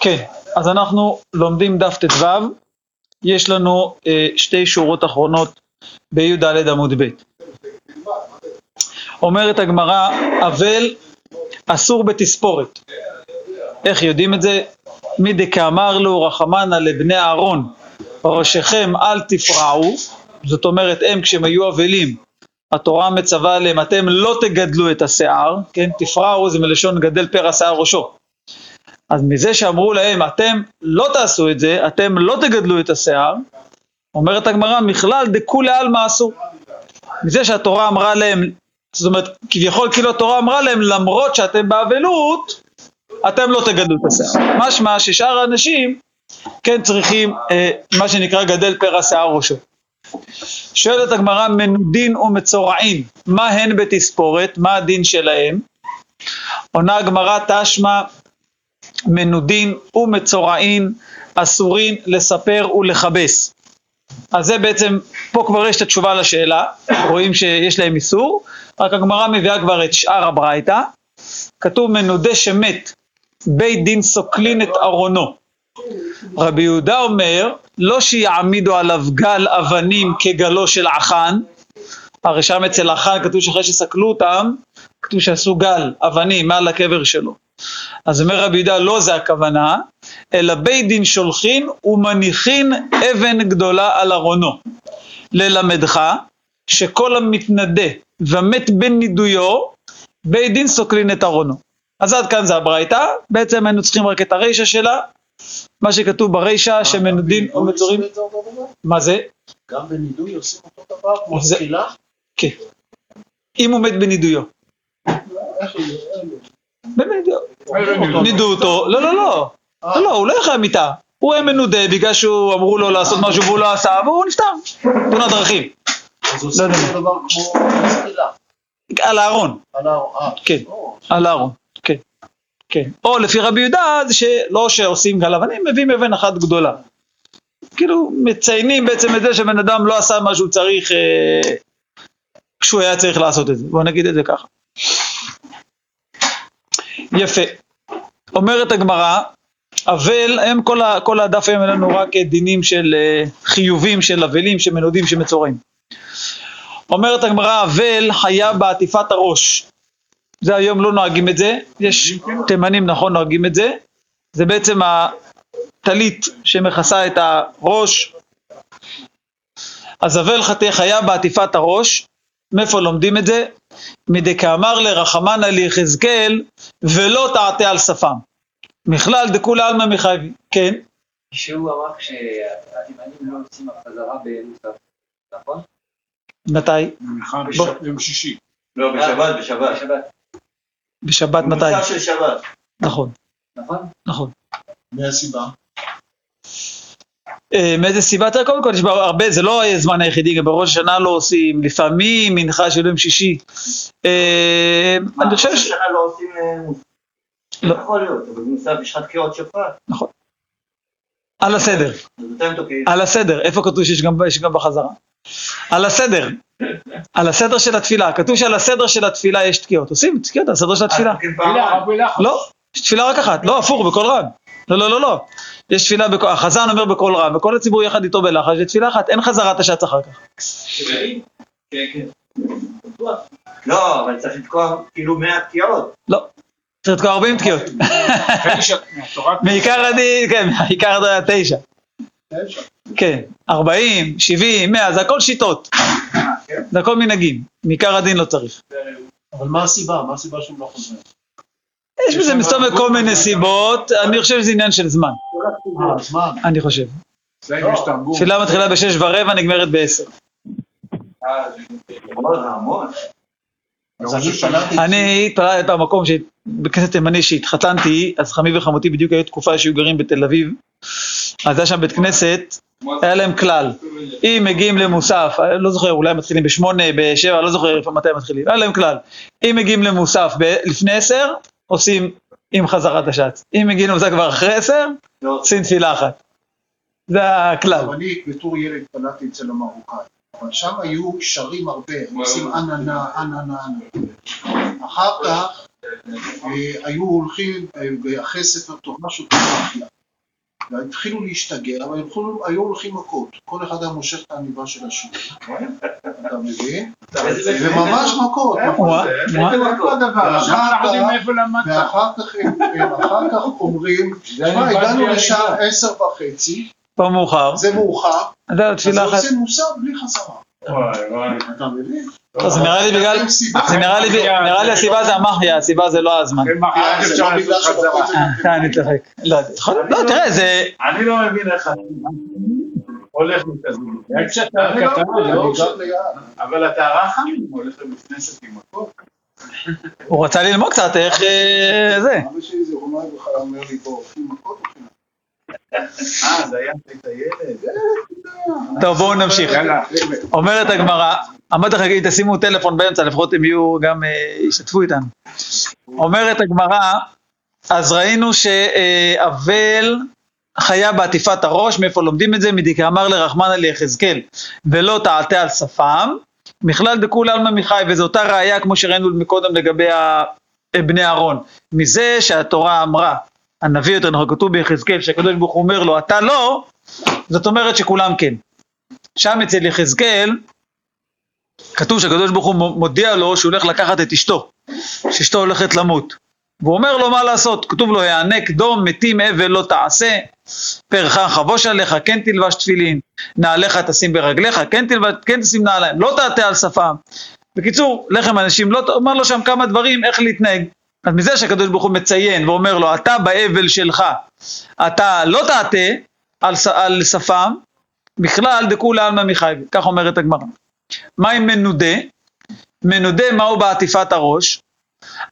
כן, אז אנחנו לומדים דף ט"ו, יש לנו אה, שתי שורות אחרונות בי"ד עמוד ב'. אומרת הגמרא, אבל אסור בתספורת. איך יודעים את זה? מדכאמר לו רחמנא לבני אהרון, ראשיכם אל תפרעו, זאת אומרת הם כשהם היו אבלים, התורה מצווה עליהם אתם לא תגדלו את השיער, כן, תפרעו זה מלשון גדל פרע שיער ראשו. אז מזה שאמרו להם אתם לא תעשו את זה, אתם לא תגדלו את השיער, אומרת הגמרא מכלל דכולי עלמא אסור. מזה שהתורה אמרה להם, זאת אומרת כביכול כאילו התורה אמרה להם למרות שאתם באבלות, אתם לא תגדלו את השיער. משמע ששאר האנשים כן צריכים אה, מה שנקרא גדל פרע שיער ראשו. שואלת הגמרא מנודין ומצורעין, מה הן בתספורת, מה הדין שלהם? עונה הגמרא תשמע מנודין ומצורעין אסורין לספר ולכבס. אז זה בעצם, פה כבר יש את התשובה לשאלה, רואים שיש להם איסור, רק הגמרא מביאה כבר את שאר הברייתא, כתוב מנודה שמת, בית דין סוקלין את ארונו. רבי יהודה אומר, לא שיעמידו עליו גל אבנים כגלו של עכן, הרי שם אצל עכן כתוב שאחרי שסקלו אותם, כתוב שעשו גל אבנים מעל הקבר שלו. אז אומר רבי יהודה, לא זה הכוונה, אלא בית דין שולחין ומניחין אבן גדולה על ארונו. ללמדך שכל המתנדה ומת בנידויו, בית דין סוקלין את ארונו. אז עד כאן זה הברייתא, בעצם היינו צריכים רק את הרישא שלה, מה שכתוב ברישא שמנודין או מצורים. מה זה? גם בנידוי עושים אותו דבר כמו תחילה? כן. אם הוא מת בנידויו. בנידויו. נידו אותו, לא לא לא, לא לא, הוא לא יחיה מיתה, הוא היה מנודה בגלל שהוא אמרו לו לעשות משהו והוא לא עשה והוא נפטר, תאונת דרכים. אז עושים אותו דבר כמו. על הארון, על הארון, אה. כן, על הארון, כן, כן. או לפי רבי יהודה זה שלא שעושים גל אבנים, מביאים אבן אחת גדולה. כאילו מציינים בעצם את זה שבן אדם לא עשה מה שהוא צריך, אה, כשהוא היה צריך לעשות את זה, בוא נגיד את זה ככה. יפה. אומרת הגמרא, אבל הם כל, ה, כל הדף היום לנו רק דינים של uh, חיובים של אבלים, שמנודים, שמצורעים. אומרת הגמרא, אבל חיה בעטיפת הראש. זה היום לא נוהגים את זה, יש תימנים נכון נוהגים את זה, זה בעצם הטלית שמכסה את הראש. אז אבל חטא חיה בעטיפת הראש, מאיפה לומדים את זה? מדכאמר לרחמנא ליחזקאל ולא תעתה על שפם. מכלל דכולי עלמא מחייבי, כן? שהוא אמר שהתימנים לא יוצאים חזרה במוסף, נכון? מתי? בוא. יום שישי. לא, בשבת, בשבת. בשבת, מתי? במוסף של שבת. נכון, נכון? נכון. מהסיבה? אה, מאיזה סיבה? תראה, קודם כל יש בה הרבה, זה לא הזמן היחידי, גם בראש השנה לא עושים, לפעמים מנחה של יום שישי. אה, אני חושב ש... שנה לא עושים אה. לא. יכול להיות, אבל מוסף יש לך תקיעות שפעת. על הסדר. על הסדר, איפה כתוב שיש גם, בחזרה? על הסדר, על הסדר של התפילה, כתוב שעל הסדר של התפילה יש תקיעות, עושים תקיעות על הסדר של התפילה. לא, יש תפילה רק אחת, לא, הפוך, בקול רם. לא, לא, לא, לא. יש תפילה, החזן אומר בקול רם, וכל הציבור יחד איתו בלחש, יש תפילה אחת, אין חזרת השץ אחר כך. כן, כן. לא, אבל צריך לתקוע כאילו 100 תקיעות. לא, צריך לתקוע 40 תקיעות. מעיקר הדין, כן, מעיקר היה תשע. כן, 40, 70, 100, זה הכל שיטות. זה הכל מנהגים. מעיקר הדין לא צריך. אבל מה הסיבה? מה הסיבה שהם לא חוזרים? יש בזה מסתובב כל מיני סיבות, אני חושב שזה עניין של זמן, אה. אני חושב. תפילה מתחילה בשש ורבע, נגמרת בעשר. אני התפללתי במקום, בכנסת תימני שהתחתנתי, אז חמי וחמותי בדיוק היו תקופה שהיו גרים בתל אביב, אז היה שם בית כנסת, היה להם כלל, אם מגיעים למוסף, אני לא זוכר, אולי מתחילים בשמונה, בשבע, לא זוכר מתי מתחילים, היה להם כלל, אם מגיעים למוסף לפני עשר, עושים עם חזרת השץ, אם מגיעים למוסף כבר אחרי עשר, לא, עושים תפילה אחת. זה הכלל. אני בתור ילד התפללתי אצל המרוקאים, אבל שם היו שרים הרבה, הם עושים אננה, אננה, אננה. אחר כך אה, היו הולכים אחרי ספר תורה פרחיה. והתחילו להשתגע, אבל הלכו- היו הולכים מכות. כל אחד היה מושך את העניבה של השני. אתה מבין? וממש מכות. וואה, וואה. איפה הדבר? ואחר כך- אומרים, זה תשמע, הגענו לשעה עניבה." עשר וחצי, פה מאוחר. זה מאוחר, אז. עושים מוסר בלי חזרה. אז נראה לי בגלל. זה נראה לי, נראה לי הסיבה זה המחיה, הסיבה זה לא הזמן. אה, זה אפשר לא בגלל חזרה. זה- אה, אני צוחק. לא להיות- לא, תראה, זה... אני לא מבין איך אני הולך לכזה. רק כשאתה לא קטן, לא? אבל אתה רחמים, הולך לבית כנסת עם מכות. הוא רצה ללמוד קצת איך אה, זה. אבא שלי לברכה אומר לי, בוא, הולכים מכות אה, זה היה את הילד. טוב, בואו נמשיך. אומרת הגמרא, אמרתי לך, תשימו טלפון באמצע, לפחות הם יהיו גם, אה, ישתתפו איתנו. אומרת הגמרא, אז ראינו שאבל חיה בעטיפת הראש, מאיפה לומדים את זה? מדקאמר לרחמנא ליחזקאל, ולא תעתה על שפם, מכלל דכולי עלמא מחי, וזו אותה ראייה כמו שראינו מקודם לגבי בני אהרון. מזה שהתורה אמרה, הנביא יותר נכון, כתוב ביחזקאל, שהקדוש ברוך הוא אומר לו, אתה לא, זאת אומרת שכולם כן. שם אצל יחזקאל, כתוב שהקדוש ברוך הוא מודיע לו שהוא הולך לקחת את אשתו, שאשתו הולכת למות. והוא אומר לו מה לעשות, כתוב לו, הענק דום, מתים אבל לא תעשה, פרחך חבוש עליך, כן תלבש תפילין, נעליך תשים ברגליך, כן, תלבש, כן תשים נעליים, לא תעתה על שפם. בקיצור, לחם אנשים, לא, אומר לו שם כמה דברים איך להתנהג. אז מזה שהקדוש ברוך הוא מציין ואומר לו, אתה באבל שלך, אתה לא תעתה על, על שפם, בכלל דכולי עלמא מחייב, כך אומרת הגמרא. מה עם מנודה? מנודה מהו בעטיפת הראש?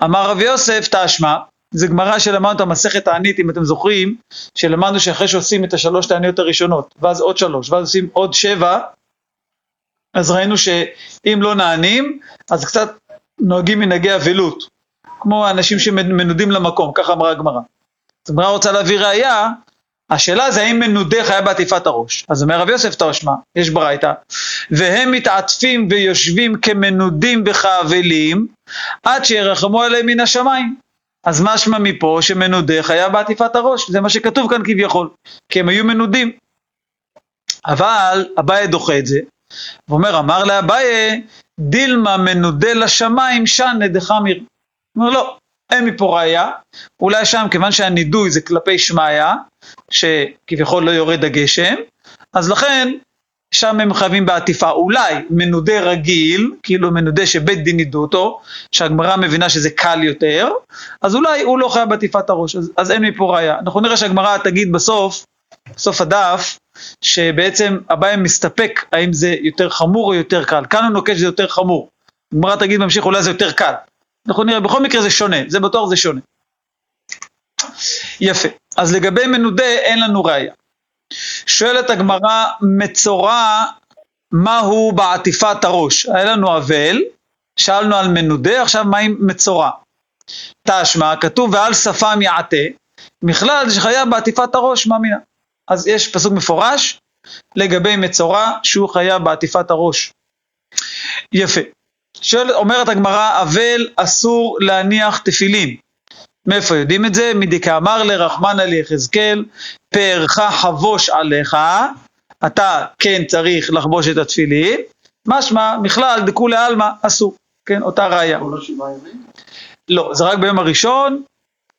אמר רבי יוסף תשמע, זה גמרא שלמדנו את המסכת הענית, אם אתם זוכרים, שלמדנו שאחרי שעושים את השלוש תעניות הראשונות, ואז עוד שלוש, ואז עושים עוד שבע, אז ראינו שאם לא נענים, אז קצת נוהגים מנהגי אבלות, כמו אנשים שמנודים למקום, ככה אמרה הגמרא. אז הגמרא רוצה להביא ראייה, השאלה זה האם מנודה חיה בעטיפת הראש. אז אומר רב יוסף תשמע, יש ברייתא, והם מתעטפים ויושבים כמנודים וכאבלים, עד שירחמו עליהם מן השמיים. אז משמע מפה שמנודה חיה בעטיפת הראש, זה מה שכתוב כאן כביכול, כי הם היו מנודים. אבל אביי דוחה את זה, ואומר, אמר לאביי, דילמה מנודה לשמיים שנה דחמיר. אומר, לא, אין מפה ראייה, אולי שם, כיוון שהנידוי זה כלפי שמיא, שכביכול לא יורד הגשם, אז לכן שם הם חייבים בעטיפה. אולי מנודה רגיל, כאילו מנודה שבית דין נידו אותו, שהגמרא מבינה שזה קל יותר, אז אולי הוא לא חייב בעטיפת הראש, אז, אז אין מפה ראייה. אנחנו נראה שהגמרא תגיד בסוף, בסוף הדף, שבעצם אביי מסתפק האם זה יותר חמור או יותר קל. כאן הוא נוקש שזה יותר חמור. הגמרא תגיד בהמשך אולי זה יותר קל. אנחנו נראה, בכל מקרה זה שונה, זה בטוח זה שונה. יפה. אז לגבי מנודה אין לנו ראייה. שואלת הגמרא, מצורע, מהו בעטיפת הראש? היה לנו אבל, שאלנו על מנודה, עכשיו מה עם מצורע? תשמע, כתוב ועל שפם יעטה, מכלל שחייב בעטיפת הראש, מה מינה? אז יש פסוק מפורש לגבי מצורע שהוא חייב בעטיפת הראש. יפה. שואלת, אומרת הגמרא, אבל אסור להניח תפילין. מאיפה יודעים את זה? מדכאמר לרחמנא ליחזקאל, פארך חבוש עליך, אתה כן צריך לחבוש את התפילין, משמע, מכלל דכולי עלמא אסור, כן, אותה ראייה. ימים? לא, זה רק ביום הראשון,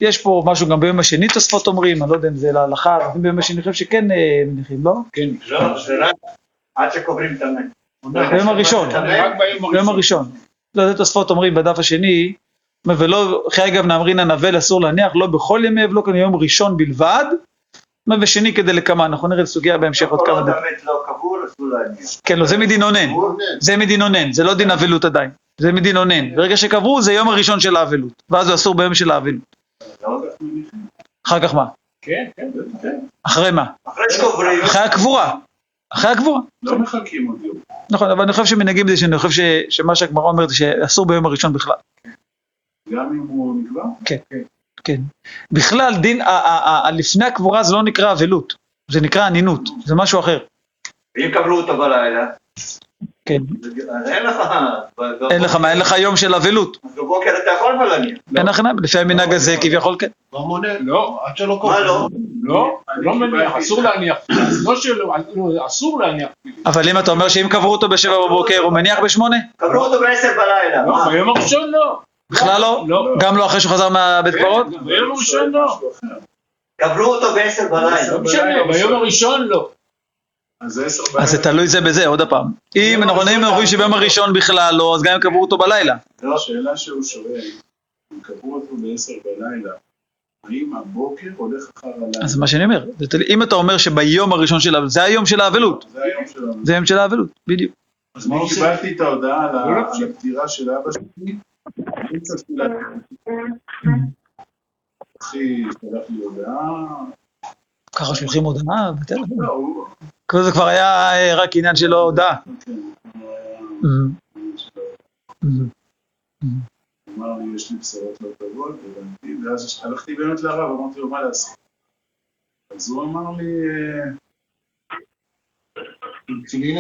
יש פה משהו גם ביום השני תוספות אומרים, אני לא יודע אם זה להלכה, ביום השני אני חושב שכן אה, מניחים, לא? כן. לא, זה רק עד שקוברים את המת. ביום הראשון, ביום הראשון. לא, זה תוספות אומרים בדף השני, ולא, חי אגב נאמרינן אבל אסור להניח, לא בכל ימי אבל, לא כאן יום ראשון בלבד, ושני כדי לקמה, אנחנו נראה סוגיה בהמשך עוד כמה עוד דקות. לא. כן, לא, זה מדין אונן, הוא זה מדין אונן, זה לא דין אבלות עדיין, זה מדין אונן. ברגע שקברו זה יום הראשון של האבלות, ואז זה אסור ביום של האבלות. אחר כך מה? כן, כן, כן. אחרי מה? אחרי הקבורה. אחרי הקבורה. לא מחכים עוד יום. נכון, אבל אני חושב שמנהגים זה, שאני חושב ש- שמה שהגמרא אומרת זה שאסור ביום הראשון בכלל. גם אם הוא נקבע? כן. בכלל, דין, ה- ה- ה- לפני הקבורה זה לא נקרא אבלות, זה נקרא אנינות, זה משהו אחר. ואם קברו אותו בלילה, כן. אין לך... אין לך מה, אין לך יום של אבלות. אז בבוקר אתה יכול אבל להניח. אין לך לפי המנהג הזה כביכול כן. לא, עד שלא מה קורה. לא? לא, לא מניח, אסור להניח. לא שלא, לא, אסור להניח. אבל אם אתה אומר שאם קברו אותו בשבע בבוקר, הוא מניח בשמונה? קבלו אותו בעשר בלילה. לא? ביום הראשון לא. בכלל לא? לא. גם לא אחרי שהוא חזר מהבית קברות? ביום הראשון לא. קבלו אותו בעשר בלילה. לא משנה, ביום הראשון לא. אז זה תלוי זה בזה, עוד פעם. אם אנחנו אם אומרים שביום הראשון בכלל לא, אז גם אם קברו אותו בלילה. לא, השאלה שהוא שואל, אם קבעו אותו בעשר בלילה, האם הבוקר הולך אחר הלילה? אז מה שאני אומר. אם אתה אומר שביום הראשון של האבלות, זה היום של האבלות. זה היום שלנו. זה היום של האבלות, בדיוק. אז מה אני? קיבלתי את ההודעה על ה- לא, לא. על הפטירה של אבא שלי, באמצע תפילת אחי שלח לי הודעה, ככה שולחים הודעה בטלפון. לא, זה כבר היה אה, רק עניין של הודעה. כן, אמ, אמ. אמר לי, יש לי בשורות לא טובות, הבנתי, ואז הלכתי באמת לרב, אמרתי לו, מה לעשות? אז הוא אמר לי, אה?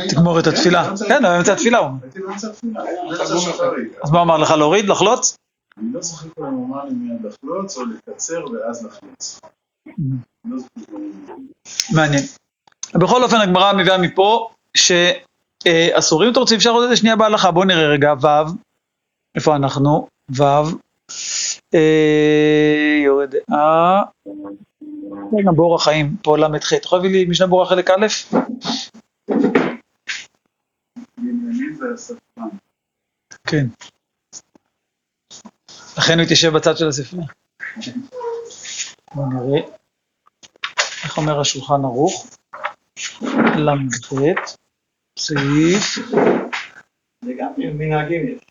תגמור את התפילה. כן, הוא באמצע התפילה. הוא. הייתי באמצע התפילה, באמצע שחרית. אז מה אמר לך, להוריד, לחלוץ? אני לא זוכר כבר אם הוא אמר לי מיד לחלוץ או לקצר ואז לחלוץ. לא הוא אמר. מעניין. בכל אופן הגמרא מביאה מפה שאסורים, אם אתה רוצה אפשר עוד איזה שנייה בהלכה, בואו נראה רגע, ו', איפה אנחנו? ו', אה, יורד אה, רגע באורח חיים, פה ל"ח, אתה יכול להביא לי משנה ברורה חלק א'? כן. לכן הוא התיישב בצד של הספרייה. בואו נראה. איך אומר השולחן ערוך? ל"ח, סעיף, זה גם מנהגים יש.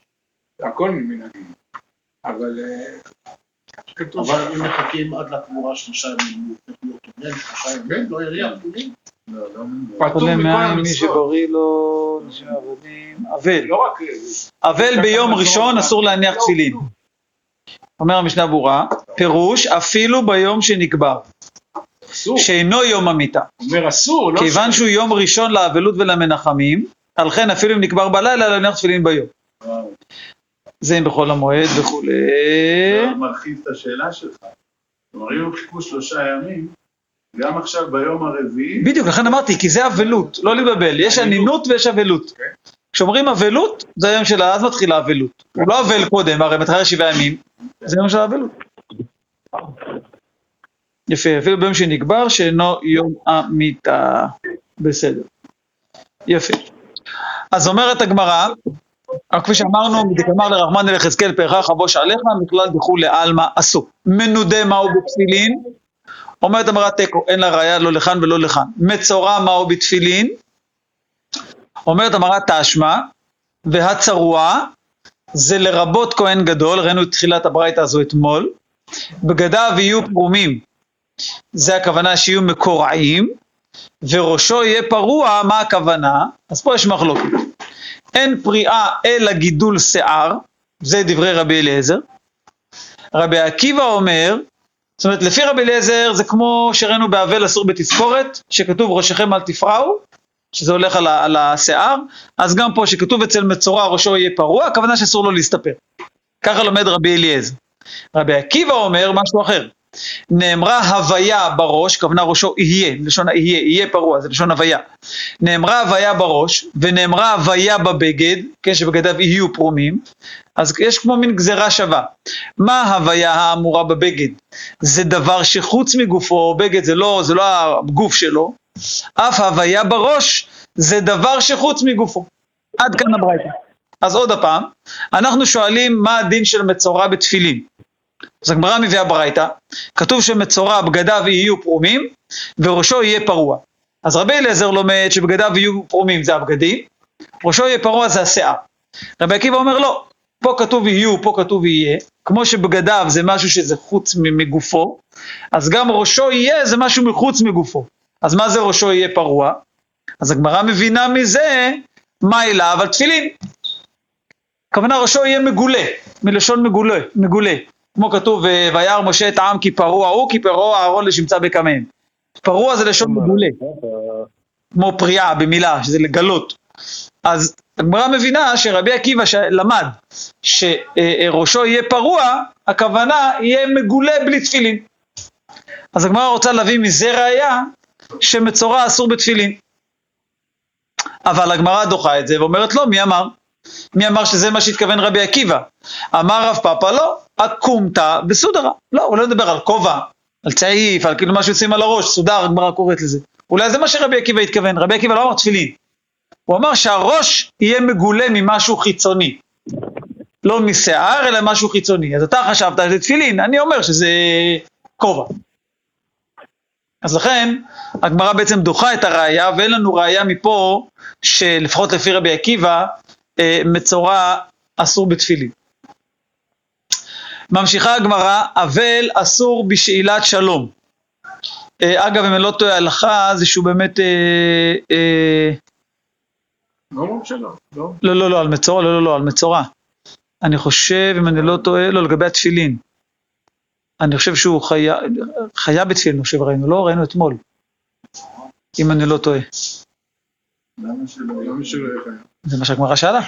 הכל ממנהגים. אבל אה, כתוב אבל אם מחכים עד לקבורה שלושה ימים, שלושה ימים, לא יריע פתולים. לא, לא מבין. פטור חולה מכל מי. שבריא לו, נשים עבדים, אבל. לא רק... אה, אבל ביום ראשון אסור להניח לא, תפילין. לא. אומר המשנה ברורה, פירוש אפילו ביום שנקבר, אסור. שאינו יום המיתה. אומר אסור, לא כיוון שהוא יום ראשון לאבלות ולמנחמים, על כן אפילו אם נקבר בלילה, להניח תפילין ביום. זה אם בחול המועד וכולי. אתה מרחיב את השאלה שלך. כלומר, אם חיכו שלושה ימים, גם עכשיו ביום הרביעי, בדיוק, לכן אמרתי, כי זה אבלות, לא להתבלבל, יש ענינות ויש אבלות. אוקיי. כשאומרים אבלות, זה היום של אז מתחילה אבלות. הוא לא אבל קודם, הרי מתחילה שבעה ימים, זה יום של האבלות. יפה, אפילו ביום שנקבר, שאינו יום המיתה. בסדר. יפה. אז אומרת הגמרא, אבל כפי שאמרנו, מדקאמר לרחמן אל יחזקאל פרחה חבוש עליך, מכלל דכולי עלמא עשו. מנודה מהו בתפילין? אומרת הגמרא תיקו, אין לה ראיה לא לכאן ולא לכאן. מצורע מהו בתפילין? אומרת הגמרא תשמע, והצרוע זה לרבות כהן גדול, ראינו את תחילת הברייתא הזו אתמול, בגדיו יהיו פרומים, זה הכוונה שיהיו מקורעים, וראשו יהיה פרוע, מה הכוונה? אז פה יש מחלוקת. אין פריאה אלא גידול שיער, זה דברי רבי אליעזר. רבי עקיבא אומר, זאת אומרת לפי רבי אליעזר זה כמו שראינו באבל אסור בתספורת, שכתוב ראשיכם אל תפרעו, שזה הולך על, ה- על השיער, אז גם פה שכתוב אצל מצורע ראשו יהיה פרוע, הכוונה שאסור לו להסתפר. ככה לומד רבי אליעזר. רבי עקיבא אומר משהו אחר. נאמרה הוויה בראש, כוונה ראשו יהיה, לשון יהיה, יהיה פרוע, זה לשון הוויה. נאמרה הוויה בראש, ונאמרה הוויה בבגד, כן, שבגדיו יהיו פרומים, אז יש כמו מין גזירה שווה. מה ההוויה האמורה בבגד? זה דבר שחוץ מגופו, בגד זה לא, זה לא הגוף שלו, אף הוויה בראש זה דבר שחוץ מגופו. עד כאן הברייתא. אז עוד הפעם, אנחנו שואלים מה הדין של מצורע בתפילין. אז הגמרא מביאה ברייתא, כתוב שמצורע בגדיו יהיו פרומים וראשו יהיה פרוע. אז רבי אליעזר לומד שבגדיו יהיו פרומים זה הבגדים, ראשו יהיה פרוע זה השיער. רבי עקיבא אומר לא, פה כתוב יהיו, פה כתוב יהיה, כמו שבגדיו זה משהו שזה חוץ מגופו, אז גם ראשו יהיה זה משהו מחוץ מגופו. אז מה זה ראשו יהיה פרוע? אז הגמרא מבינה מזה מה אליו על תפילין. הכוונה ראשו יהיה מגולה, מלשון מגולה, מגולה. כמו כתוב, "ו- וירא משה את העם כי פרוע הוא, כי פרוע אהרון לשמצה בקמיהם. פרוע זה לשון מגולה, כמו פריאה במילה, שזה לגלות. אז הגמרא מבינה שרבי עקיבא למד שראשו יהיה פרוע, הכוונה יהיה מגולה בלי תפילין. אז הגמרא רוצה להביא מזה ראייה שמצורע אסור בתפילין. אבל הגמרא דוחה את זה ואומרת לא, מי אמר? מי אמר שזה מה שהתכוון רבי עקיבא? אמר רב פאפא לא, אקומתא בסודרה. לא, הוא לא מדבר על כובע, על צעיף, על כאילו מה שיוצאים על הראש, סודר, הגמרא קוראת לזה. אולי זה מה שרבי עקיבא התכוון, רבי עקיבא לא אמר תפילין. הוא אמר שהראש יהיה מגולה ממשהו חיצוני. לא משיער, אלא משהו חיצוני. אז אתה חשבת שזה תפילין, אני אומר שזה כובע. אז לכן, הגמרא בעצם דוחה את הראייה, ואין לנו ראייה מפה, שלפחות לפי רבי עקיבא, אה, מצורע אסור בתפילין. ממשיכה הגמרא, אבל אסור בשאילת שלום. אה, אגב, אם אני לא טועה, הלכה זה שהוא באמת... אה, אה, לא לא. לא, לא, לא, על מצורע, לא, לא, לא, על מצורע. אני חושב, אם אני לא טועה, לא, לגבי התפילין. אני חושב שהוא חיה, חיה בתפילין, אני חושב ראינו, לא ראינו אתמול. אם אני לא טועה. למה שלא? למה שלא יהיה חייב? זה מה שהגמרא שאלה.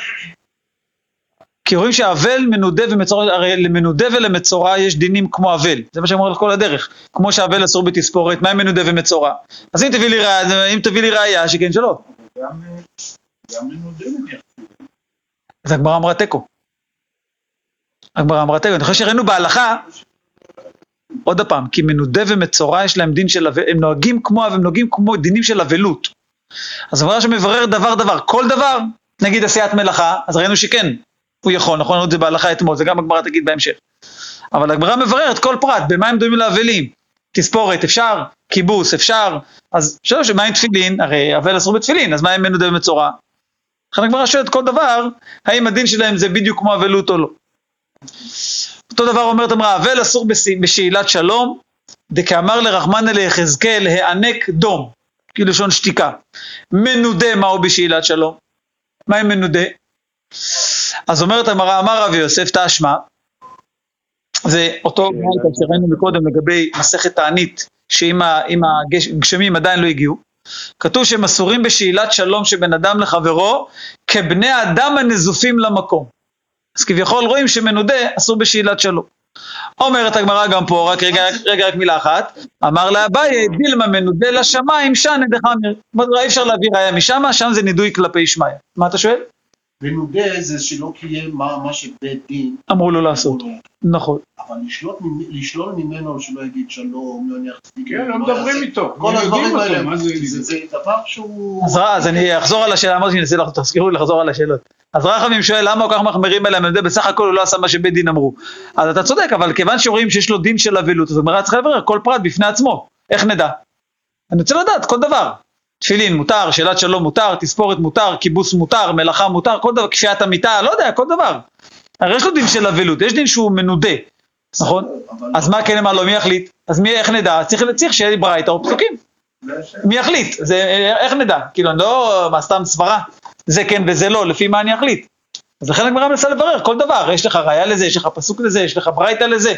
כי רואים שהאבל מנודה ומצורע, הרי למנודה ולמצורע יש דינים כמו אבל, זה מה שאומר על כל הדרך. כמו שהאבל אסור בתספורת, מה עם מנודה ומצורע? אז אם תביא לי ראיה, אם תביא לי ראיה, שכן שלא. גם גם מנודה נניח. אז הגמרא אמרה תיקו. הגמרא אמרה תיקו, אני חושב שראינו בהלכה, עוד פעם, כי מנודה ומצורע יש להם דין של, אבל- הם נוהגים כמו, הם נוהגים כמו דינים של אבלות. אז הגמרא שמברר דבר דבר, כל דבר, נגיד עשיית מלאכה, אז ראינו שכן, הוא יכול, נכון, ראינו את זה בהלכה אתמול, זה גם הגמרא תגיד בהמשך. אבל הגמרא מבררת כל פרט, במה הם דומים לאבלים? תספורת, אפשר, כיבוס, אפשר, אז שלוש, מה עם תפילין? הרי אבל אסור בתפילין, אז מה עם מנודה ומצורע? לכן הגמרא שואלת כל דבר, האם הדין שלהם זה בדיוק כמו אבלות או לא. אותו דבר אומרת אמרה, אבל אסור בש- בשאלת שלום, דכאמר לרחמנא ליחזקאל, הענק דום, כאילו לשון שתיקה. מנודה מהו בשאלת שלום? מה עם מנודה? אז אומרת הגמרא, אמר רבי יוסף תשמע, זה אותו ברייתא שראינו מקודם לגבי מסכת תענית, שאם הגשמים עדיין לא הגיעו, כתוב שהם אסורים בשאלת שלום שבין אדם לחברו, כבני אדם הנזופים למקום. אז כביכול רואים שמנודה אסור בשאלת שלום. אומרת הגמרא גם פה, רק רגע, רגע, רק מילה אחת, אמר לאביי, דילמה מנודה לשמיים. זאת אומרת, אי אפשר להביא ראיה משם, שם זה נידוי כלפי שמיא. מה אתה שואל? ונודה זה שלא קיים מה, מה שבית דין אמרו לו לעשות. נכון. אבל לשלול, לשלול ממנו שלא יגיד שלום, לא יניח צדיק, כן, לא מדברים איתו. כל הדברים האלה, מה זה זה, זה דבר שהוא... אז אני אחזור על השאלה, אמרתי שאני אנסה תזכירו לי לחזור על השאלות. אז רחמים שואל, למה כל כך מחמירים יודע, בסך הכל הוא לא עשה מה שבית דין אמרו. אז אתה צודק, אבל כיוון שרואים שיש לו דין של אבלות, אז הגמרא צריכה לברר כל פרט בפני עצמו. איך נדע? אני רוצה לדעת כל דבר. תפילין מותר, שאלת שלום מותר, תספורת מותר, כיבוס מותר, מלאכה מותר, כל דבר, כפיית המיטה, לא יודע, כל דבר. הרי יש לו דין של אבלות, יש דין שהוא מנודה, נכון? אז מה כן אמר לו, מי יחליט? אז מי, איך נדע? צריך, צריך שיהיה ברייתא או פסוקים. מי יחליט? זה, איך נדע? כאילו, אני לא, מה, סתם סברה? זה כן וזה לא, לפי מה אני אחליט? אז לכן הגמרא מנסה לברר כל דבר, יש לך ראיה לזה, יש לך פסוק לזה, יש לך ברייתא לזה.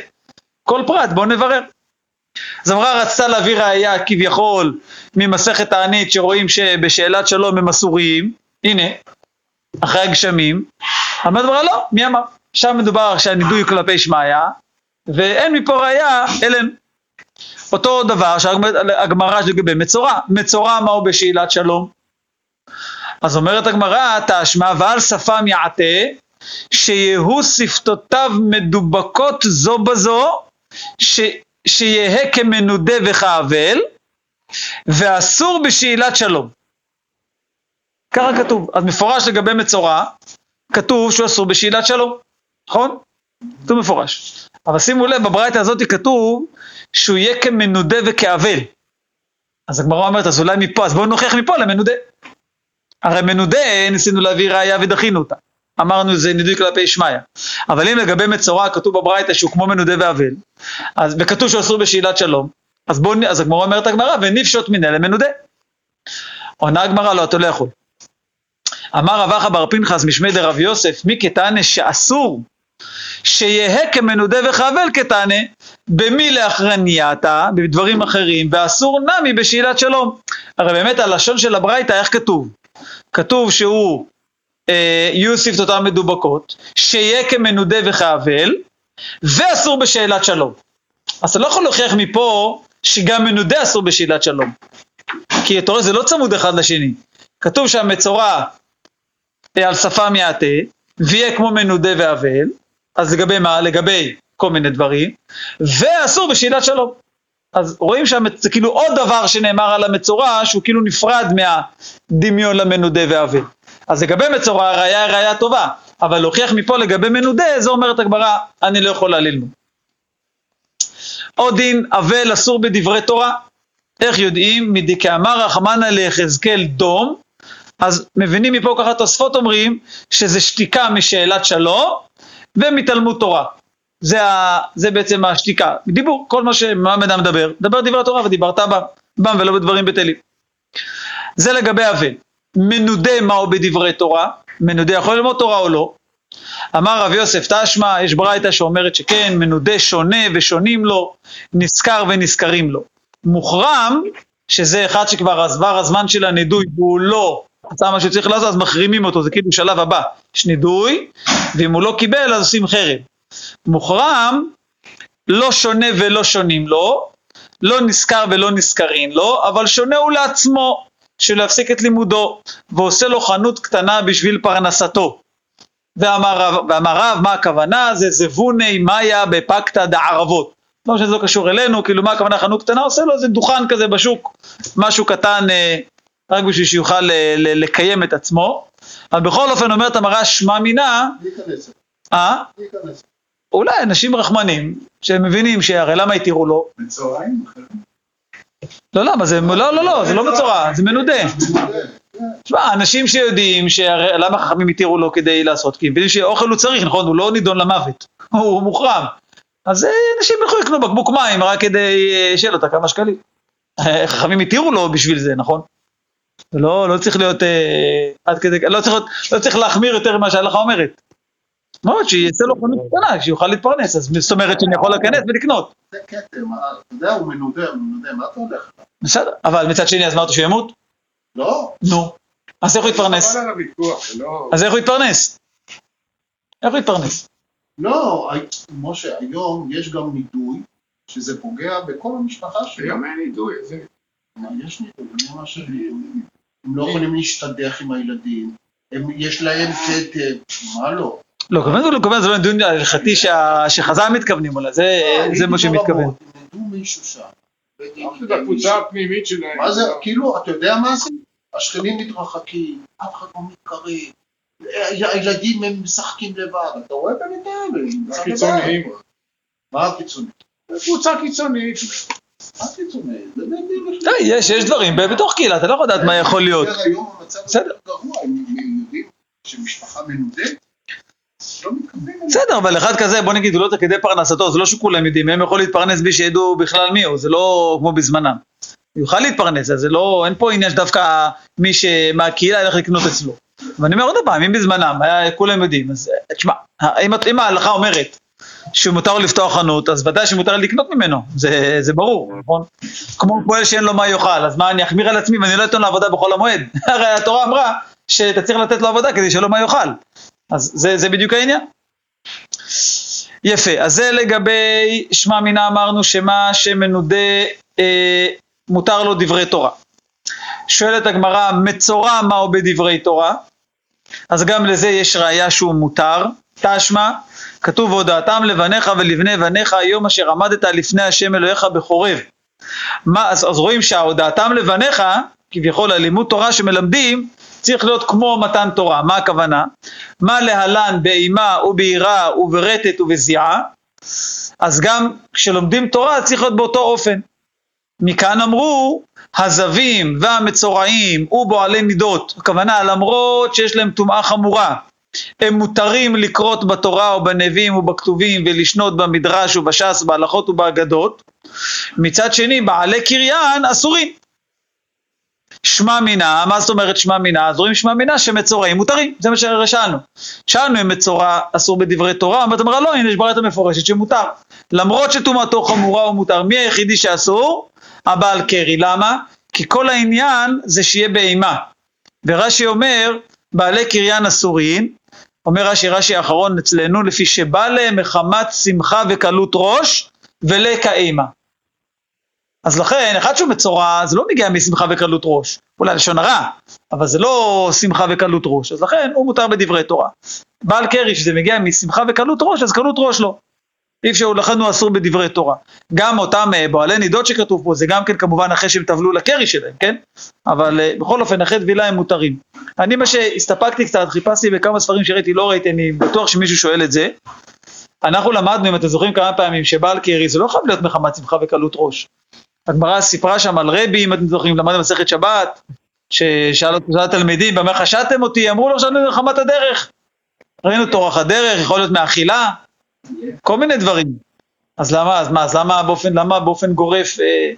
כל פרט, בואו נברר. אז אמרה רצתה להביא ראיה כביכול ממסכת תענית שרואים שבשאלת שלום הם אסורים, הנה, אחרי הגשמים, אמרת אמרה לא, מי אמר? שם מדובר שהנידוי כלפי שמיא, ואין מפה ראיה אלינו. אותו דבר שהגמרא לגבי מצורע, מצורע מהו בשאלת שלום? אז אומרת הגמרא, תשמע ועל שפם יעטה, שיהיו שפתותיו מדובקות זו בזו, שיהא כמנודה וכאבל, ואסור בשאלת שלום. ככה כתוב. אז מפורש לגבי מצורע, כתוב שהוא אסור בשאלת שלום, נכון? כתוב מפורש. אבל שימו לב, בברייתא הזאת כתוב שהוא יהיה כמנודה וכאבל. אז הגמרא אומרת, אז אולי מפה, אז בואו נוכיח מפה למנודה. הרי מנודה, ניסינו להביא ראייה ודחינו אותה. אמרנו זה נידוי כלפי שמיא. אבל אם לגבי מצורע כתוב בברייתא שהוא כמו מנודה ואבל, אז, וכתוב אסור בשאלת שלום, אז בואו, אז הגמרא אומרת הגמרא, ונפשוט מיניה למנודה. עונה הגמרא, לא, אתה לא יכול. אמר רב אחא בר פנחס משמי דרב יוסף, מי כתענה שאסור שיהא כמנודה וכאבל כתענה, במי לאחרנייתא, בדברים אחרים, ואסור נמי בשאלת שלום. הרי באמת הלשון של הברייתא, איך כתוב? כתוב שהוא יהיו שפתותיו מדובקות, שיהיה כמנודה וכאבל, ואסור בשאלת שלום. אז אתה לא יכול להוכיח מפה שגם מנודה אסור בשאלת שלום. כי אתה רואה, זה לא צמוד אחד לשני. כתוב שהמצורע אה, על שפם יעטה, ויהיה כמו מנודה ואבל, אז לגבי מה? לגבי כל מיני דברים, ואסור בשאלת שלום. אז רואים שזה כאילו עוד דבר שנאמר על המצורע, שהוא כאילו נפרד מהדמיון למנודה ואבל. אז לגבי מצורע הראייה היא ראייה טובה, אבל להוכיח מפה לגבי מנודה, זה אומרת הגמרא, אני לא יכולה ללמוד. עוד דין, אבל אסור בדברי תורה. איך יודעים? מדכאמר רחמנא ליחזקאל דום, אז מבינים מפה ככה תוספות אומרים שזה שתיקה משאלת שלום ומתלמוד תורה. זה, ה, זה בעצם השתיקה. דיבור, כל מה שמה אדם מדבר, דבר דברי תורה ודיברת בם, בם ולא בדברים בטלים. זה לגבי אבל. מנודה מהו בדברי תורה, מנודה יכול ללמוד תורה או לא. אמר רב יוסף תשמע, יש ברייתא שאומרת שכן, מנודה שונה ושונים לו, נזכר ונזכרים לו. מוחרם, שזה אחד שכבר עבר הזמן של הנדוי והוא לא עשה מה שצריך לעשות, אז מחרימים אותו, זה כאילו שלב הבא, יש נידוי, ואם הוא לא קיבל אז עושים חרם. מוחרם, לא שונה ולא שונים לו, לא נזכר ולא נזכרים לו, אבל שונה הוא לעצמו, של להפסיק את לימודו, ועושה לו חנות קטנה בשביל פרנסתו. ואמר רב, ואמר רב, מה הכוונה? זה זבוני מאיה בפקתא דערבות. לא שזה לא קשור אלינו, כאילו מה הכוונה חנות קטנה? עושה לו איזה דוכן כזה בשוק, משהו קטן אה, רק בשביל שיוכל אה, ל- לקיים את עצמו. אבל בכל אופן אומרת המראה שמע מינה. אה? אולי אנשים רחמנים, שהם מבינים שהרי למה התירו לו? בצהריים? לא, למה? זה, לא, לא, לא, זה לא בצורה, זה מנודה. תשמע, אנשים שיודעים למה חכמים התירו לו כדי לעשות, כי הם מבינים שאוכל הוא צריך, נכון? הוא לא נידון למוות, הוא מוחרם. אז אה, אנשים ילכו לקנות בקבוק מים רק כדי אה, שיהיה לו את הכמה שקלים. אה, חכמים התירו לו בשביל זה, נכון? לא, לא צריך להיות עד כדי, לא לא צריך להחמיר יותר ממה שההלכה אומרת. מאוד, שיעשה לו חנות קטנה, שיוכל להתפרנס, אז זאת אומרת שאני יכול להיכנס ולקנות. זה כתם, אתה יודע, הוא מנודה, הוא מנודה, מה אתה הולך? בסדר, אבל מצד שני, אז מה אתה שהוא ימות? לא, נו. אז איך הוא יתפרנס? חבל על הוויכוח, זה לא... אז איך הוא יתפרנס? איך הוא יתפרנס? לא, משה, היום יש גם נידוי, שזה פוגע בכל המשפחה שלו. היום אין עידוי, זה... יש נידוי, אני אומר שיש נידוי. הם לא יכולים להשתדך עם הילדים, יש להם כתם, מה לא? לא, כמובן זה לא כמובן זה לא דיון הלכתי שחז"ל מתכוונים אולי, זה זה מה שהם מתכוון. הם נדעו מישהו שם. זה בקבוצה הפנימית שלהם. מה זה, כאילו, אתה יודע מה זה? השכנים מתרחקים, אף אחד לא מתקרב, הילדים הם משחקים לבד, אתה רואה בינתיים, הקיצוניים. מה הקיצוני? קבוצה קיצונית. יש יש דברים בתוך קהילה, אתה לא יכול לדעת מה יכול להיות. היום המצב בסדר. יותר גרוע, הם יודעים שמשפחה מנודדת, בסדר, אבל אחד כזה, בוא נגיד, הוא לא כדי פרנסתו, זה לא שכולם יודעים, הם יכולים להתפרנס בלי שידעו בכלל מי הוא, זה לא כמו בזמנם. הוא יוכל להתפרנס, אז זה לא, אין פה עניין שדווקא מי שמהקהילה ילך לקנות אצלו. ואני אומר עוד פעם, אם בזמנם, היה, כולם יודעים, אז תשמע, אם, אם ההלכה אומרת שמותר לו לפתוח חנות, אז ודאי שמותר לקנות ממנו, זה, זה ברור, נכון? כמו פועל שאין לו מה יאכל, אז מה, אני אחמיר על עצמי ואני לא אתן לו עבודה בחול המועד? הרי התורה אמרה שאתה צריך לתת לו עבודה כדי שלא מה יאכל. אז זה, זה בדיוק העניין. יפה, אז זה לגבי שמע מינה אמרנו שמה שמנודה אה, מותר לו דברי תורה. שואלת הגמרא, מצורע מהו בדברי תורה? אז גם לזה יש ראיה שהוא מותר, תשמע, כתוב והודעתם לבניך ולבני בניך היום אשר עמדת לפני השם אלוהיך בחורב. מה, אז, אז רואים שההודעתם לבניך, כביכול הלימוד תורה שמלמדים, צריך להיות כמו מתן תורה, מה הכוונה? מה להלן באימה וביראה וברטט ובזיעה, אז גם כשלומדים תורה צריך להיות באותו אופן. מכאן אמרו, הזבים והמצורעים ובועלי מידות, הכוונה למרות שיש להם טומאה חמורה, הם מותרים לקרות בתורה או בנביאים ובכתובים ולשנות במדרש ובש"ס, בהלכות ובאגדות, מצד שני בעלי קריין אסורים. שמע מינה, מה זאת אומרת שמע מינה? אז רואים שמע מינה שמצורעים מותרים, זה מה שהרי שאלנו. שאלנו אם מצורע אסור בדברי תורה, אומרת אמרה לא, הנה יש ברית המפורשת שמותר. למרות שטומאתו חמורה הוא מותר, מי היחידי שאסור? הבעל קרי, למה? כי כל העניין זה שיהיה באימה. ורש"י אומר, בעלי קריין אסורין, אומר רש"י רש"י האחרון אצלנו, לפי שבא להם מחמת שמחה וקלות ראש ולקה אימה. אז לכן, אחד שהוא מצורע, זה לא מגיע משמחה וקלות ראש, אולי לשון הרע, אבל זה לא שמחה וקלות ראש, אז לכן הוא מותר בדברי תורה. בעל קרי, שזה מגיע משמחה וקלות ראש, אז קלות ראש לא. אי אפשר, לכן הוא אסור בדברי תורה. גם אותם אה, בועלי נידות שכתוב פה, זה גם כן כמובן אחרי שהם טבלו לקרי שלהם, כן? אבל אה, בכל אופן, אחרי טבילה הם מותרים. אני מה שהסתפקתי קצת, חיפשתי בכמה ספרים שראיתי, לא ראיתי, אני בטוח שמישהו שואל את זה. אנחנו למדנו, אם אתם זוכרים כמה פעמים, שבעל קרי זה לא חייב להיות מחמת שמחה וקלות ראש. הגמרא סיפרה שם על רבי, אם אתם זוכרים, למדנו מסכת שבת, ששאל התלמידים, במה חשדתם אותי? אמרו לו, חשדנו מחמת הדרך. ראינו תורך הדרך, יכול להיות מאכילה, כל מיני דברים. אז למה, אז מה, אז למה באופן, למה באופן גורף אה,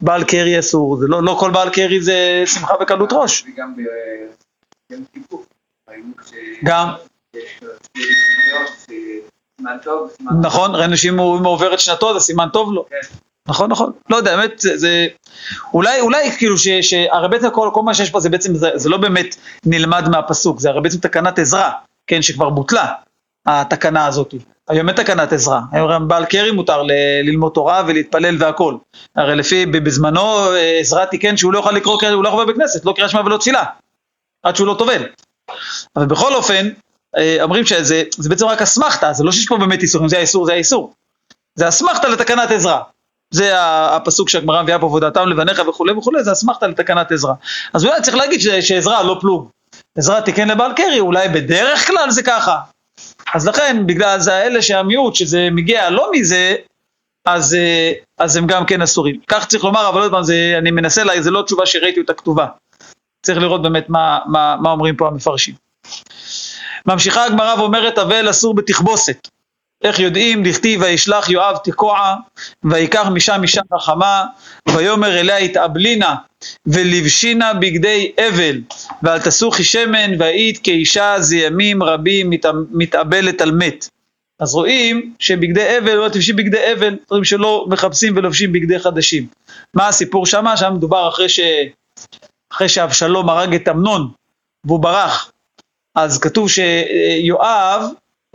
בעל קרי אסור? זה לא, לא כל בעל קרי זה שמחה וקלות ראש. וגם ביום כיפור, ראינו ש... גם. נכון, ראינו שאם הוא, אם הוא עובר את שנתו זה סימן טוב לו. כן. נכון, נכון. לא יודע, באמת, זה, זה אולי, אולי כאילו, ש, ש, הרי בעצם כל, כל מה שיש פה זה בעצם, זה, זה לא באמת נלמד מהפסוק, זה הרי בעצם תקנת עזרא, כן, שכבר בוטלה, התקנה הזאת. היום אין תקנת עזרא, היום בעל קרי מותר ל, ללמוד תורה ולהתפלל והכל. הרי לפי, בזמנו אה, עזרא תיקן שהוא לא יוכל לקרוא, הוא לא יכול בבית כנסת, לא קריאה שמע ולא תפילה, עד שהוא לא טובל. אבל בכל אופן, אה, אומרים שזה זה בעצם רק אסמכתה, זה לא שיש פה באמת איסור, אם זה האיסור זה האיסור. זה אסמכתה לתקנת עזרא. זה הפסוק שהגמרא מביאה פה עבודתם לבניך וכולי וכולי, זה אסמכתה לתקנת עזרא. אז אולי צריך להגיד שעזרא לא פלוג. עזרא תיקן לבעל קרי, אולי בדרך כלל זה ככה. אז לכן, בגלל זה האלה שהמיעוט, שזה מגיע לא מזה, אז, אה, אז הם גם כן אסורים. כך צריך לומר, אבל עוד פעם, זה, אני מנסה, לה, זה לא תשובה שראיתי אותה כתובה. צריך לראות באמת מה, מה, מה אומרים פה המפרשים. ממשיכה הגמרא ואומרת, אבל אסור בתכבוסת. איך יודעים? דכתיב וישלח יואב תקוע, ויקח משם אישה חכמה, ויאמר אליה התאבלינה, ולבשינה בגדי אבל, ואל תסוכי שמן, והיית כאישה זה ימים רבים מת, מתאבלת על מת. אז רואים שבגדי אבל, לא תבשי בגדי אבל, דברים שלא מחפשים ולובשים בגדי חדשים. מה הסיפור שמה? שם מדובר אחרי, ש... אחרי שאבשלום הרג את אמנון, והוא ברח. אז כתוב שיואב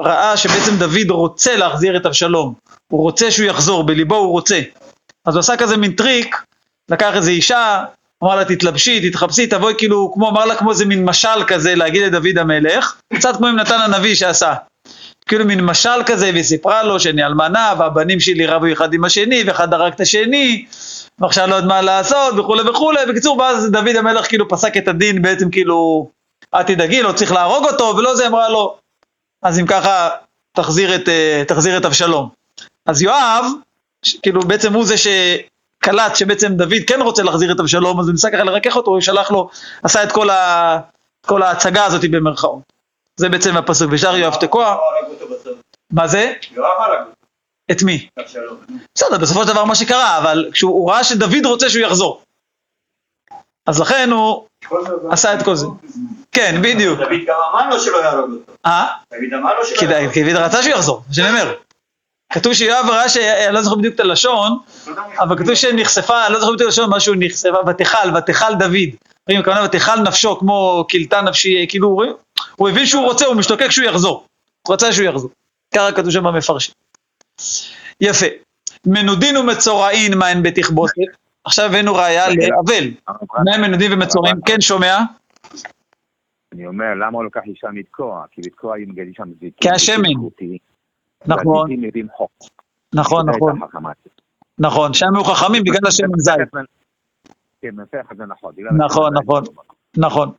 ראה שבעצם דוד רוצה להחזיר את אבשלום, הוא רוצה שהוא יחזור, בליבו הוא רוצה. אז הוא עשה כזה מין טריק, לקח איזה אישה, אמר לה תתלבשי, תתחפשי, תבואי כאילו, כמו, אמר לה כמו איזה מין משל כזה להגיד לדוד המלך, קצת כמו עם נתן הנביא שעשה. כאילו מין משל כזה, והיא סיפרה לו שאני אלמנה, והבנים שלי רבו אחד עם השני, ואחד הרג את השני, ועכשיו לא יודע מה לעשות, וכולי וכולי. בקיצור, ואז דוד המלך כאילו פסק את הדין בעצם כאילו, אל תדאגי, לא צריך להרוג אותו, ולא זה, אמרה לו, אז אם ככה, תחזיר את, אה, תחזיר את אבשלום. אז יואב, ש- כאילו בעצם הוא זה שקלט שבעצם דוד כן רוצה להחזיר את אבשלום, אז הוא ניסה ככה לרכך אותו, הוא שלח לו, עשה את כל, ה, כל ההצגה הזאת במרכאות. זה בעצם הפסוק, ושאר יואב תקוע. מה זה? יואב הרג אותו, את מי? בסדר, בסופו של דבר מה שקרה, אבל כשהוא הוא ראה שדוד רוצה שהוא יחזור. אז לכן הוא עשה את כל זה. כן, בדיוק. דוד גם אמר לו שלא יהרוג אותו. אה? דוד אמר לו שלא יהרוג אותו. כי דוד רצה שהוא יחזור, זה שאני אומר. כתוב שיואב ראה ש... אני לא זוכר בדיוק את הלשון, אבל כתוב שנחשפה, אני לא זוכר בדיוק את הלשון, משהו נחשפה, ותכל, ותכל דוד. רואים, הכוונה ותכל נפשו, כמו כילתה נפשי, כאילו, הוא- הוא הבין שהוא רוצה, הוא משתוקק שהוא יחזור. הוא רצה שהוא יחזור. ככה כתוב שם במפרשים. יפה. מנודין ומצורעין מהן בתכבוסת. עכשיו הבאנו ראיה לאבל. מה הם מנודים ומצורעים? כן, שומע? אני אומר, למה הוא לוקח אישה לתקוע? כי לתקוע היא מגדלת שם זיתים. כי השמן. נכון. נכון, נכון. נכון. שם היו חכמים בגלל השמן זית. כן, את זה נכון. נכון, נכון. נכון.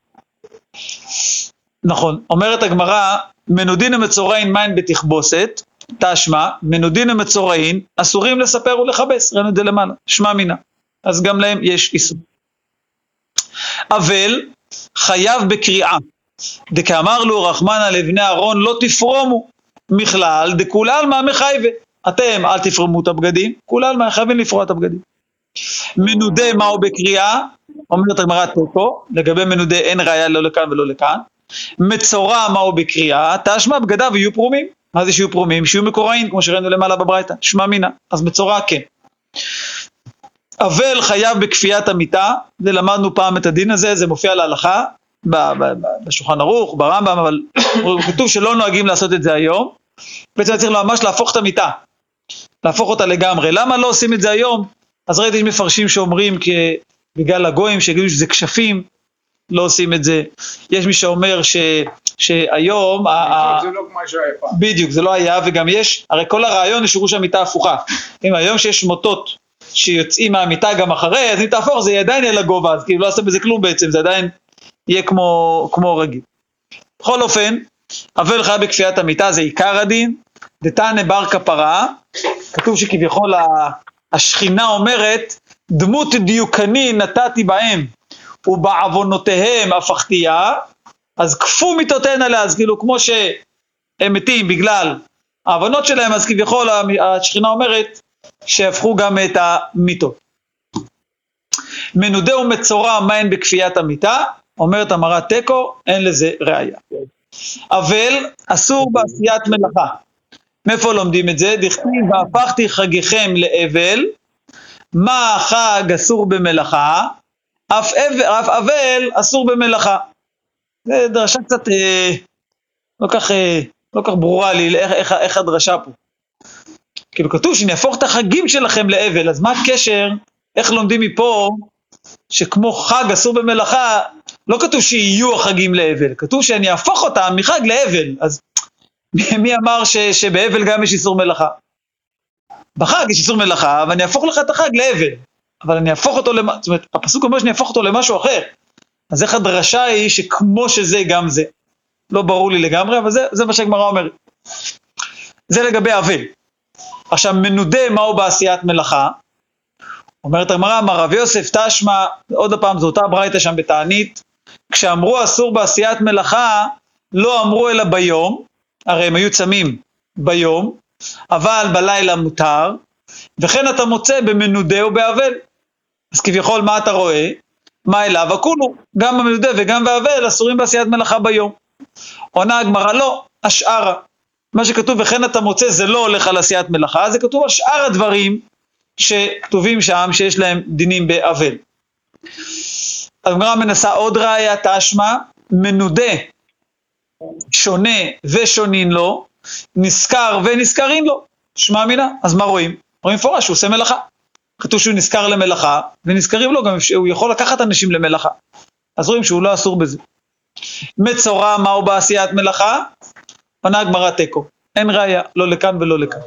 נכון. אומרת הגמרא, מנודין ומצורעין מים בתכבוסת, תשמע, מנודין ומצורעין אסורים לספר ולכבס, ראינו את זה למעלה, שמע מינה. אז גם להם יש איסור. אבל חייב בקריאה, דקאמר לו רחמנא לבני אהרון לא תפרומו, מכלל דכולל מה מחייבה. אתם אל תפרמו את הבגדים, כולל מה חייבים לפרוע את הבגדים. מנודה מהו בקריאה, אומרת הגמרא תיקו, לגבי מנודה אין ראיה לא לכאן ולא לכאן. מצורע מהו בקריאה, תשמע בגדיו יהיו פרומים. מה זה שיהיו פרומים? שיהיו מקוראים, כמו שראינו למעלה בברייתא, שמע מינה. אז מצורע כן. אבל חייב בכפיית המיטה, ולמדנו פעם את הדין הזה, זה מופיע להלכה, בשולחן ערוך, ברמב"ם, אבל כתוב שלא נוהגים לעשות את זה היום. בעצם צריך ממש להפוך את המיטה, להפוך אותה לגמרי. למה לא עושים את זה היום? אז ראיתי מפרשים שאומרים בגלל הגויים, שיגידו שזה כשפים, לא עושים את זה. יש מי שאומר ש, שהיום, זה לא כמו שהיה פעם. בדיוק, זה לא היה, וגם יש, הרי כל הרעיון הוא שירוש המיטה הפוכה. אם היום שיש מוטות שיוצאים מהמיטה גם אחרי, אז אם תהפוך זה עדיין יהיה לגובה, אז כאילו לא עושה בזה כלום בעצם, זה עדיין יהיה כמו, כמו רגיל. בכל אופן, אבל חיה בכפיית המיטה זה עיקר הדין, דתנא בר כפרה, כתוב שכביכול השכינה אומרת, דמות דיוקני נתתי בהם, ובעוונותיהם הפכתיה, אז כפו מיתותיהן עליה, אז כאילו כמו שהם מתים בגלל העוונות שלהם, אז כביכול השכינה אומרת שהפכו גם את המיתות. מנודה ומצורע מים בכפיית המיטה, אומרת המראה תיקו, אין לזה ראייה. אבל אסור בעשיית מלאכה. מאיפה לומדים את זה? דכתיב והפכתי חגיכם לאבל, מה החג אסור במלאכה, אף אבל, אף אבל אסור במלאכה. זה דרשה קצת אה, לא כך, אה, לא כך ברורה לי איך, איך, איך הדרשה פה. כאילו כתוב שאני אהפוך את החגים שלכם לאבל, אז מה הקשר, איך לומדים מפה שכמו חג אסור במלאכה, לא כתוב שיהיו החגים לאבל, כתוב שאני אהפוך אותם מחג לאבל, אז מי אמר ש, שבאבל גם יש איסור מלאכה? בחג יש איסור מלאכה, ואני אהפוך לך את החג לאבל, אבל אני אהפוך אותו, למ... זאת אומרת, הפסוק אומר שאני אהפוך אותו למשהו אחר. אז איך הדרשה היא שכמו שזה גם זה. לא ברור לי לגמרי, אבל זה, זה מה שהגמרא אומרת. זה לגבי אבל. עכשיו, מנודה מהו בעשיית מלאכה? אומרת הגמרא, אמר רב יוסף תשמע, עוד פעם, זו אותה ברייתא שם בתענית, כשאמרו אסור בעשיית מלאכה, לא אמרו אלא ביום, הרי הם היו צמים ביום, אבל בלילה מותר, וכן אתה מוצא במנודה ובאבל. אז כביכול מה אתה רואה? מה אליו? הכולו, גם במנודה וגם באבל אסורים בעשיית מלאכה ביום. עונה הגמרא לא, השארה. מה שכתוב וכן אתה מוצא זה לא הולך על עשיית מלאכה, זה כתוב על שאר הדברים שכתובים שם שיש להם דינים באבל. הגמרא מנסה עוד ראיה, תשמע, מנודה שונה ושונין לו, נזכר ונזכרין לו, שמע מינה. אז מה רואים? רואים מפורש שהוא עושה מלאכה. כתוב שהוא נזכר למלאכה, ונזכרים לו גם שהוא יכול לקחת אנשים למלאכה. אז רואים שהוא לא אסור בזה. מצורע מהו בעשיית מלאכה? עונה הגמרא תיקו. אין ראיה, לא לכאן ולא לכאן.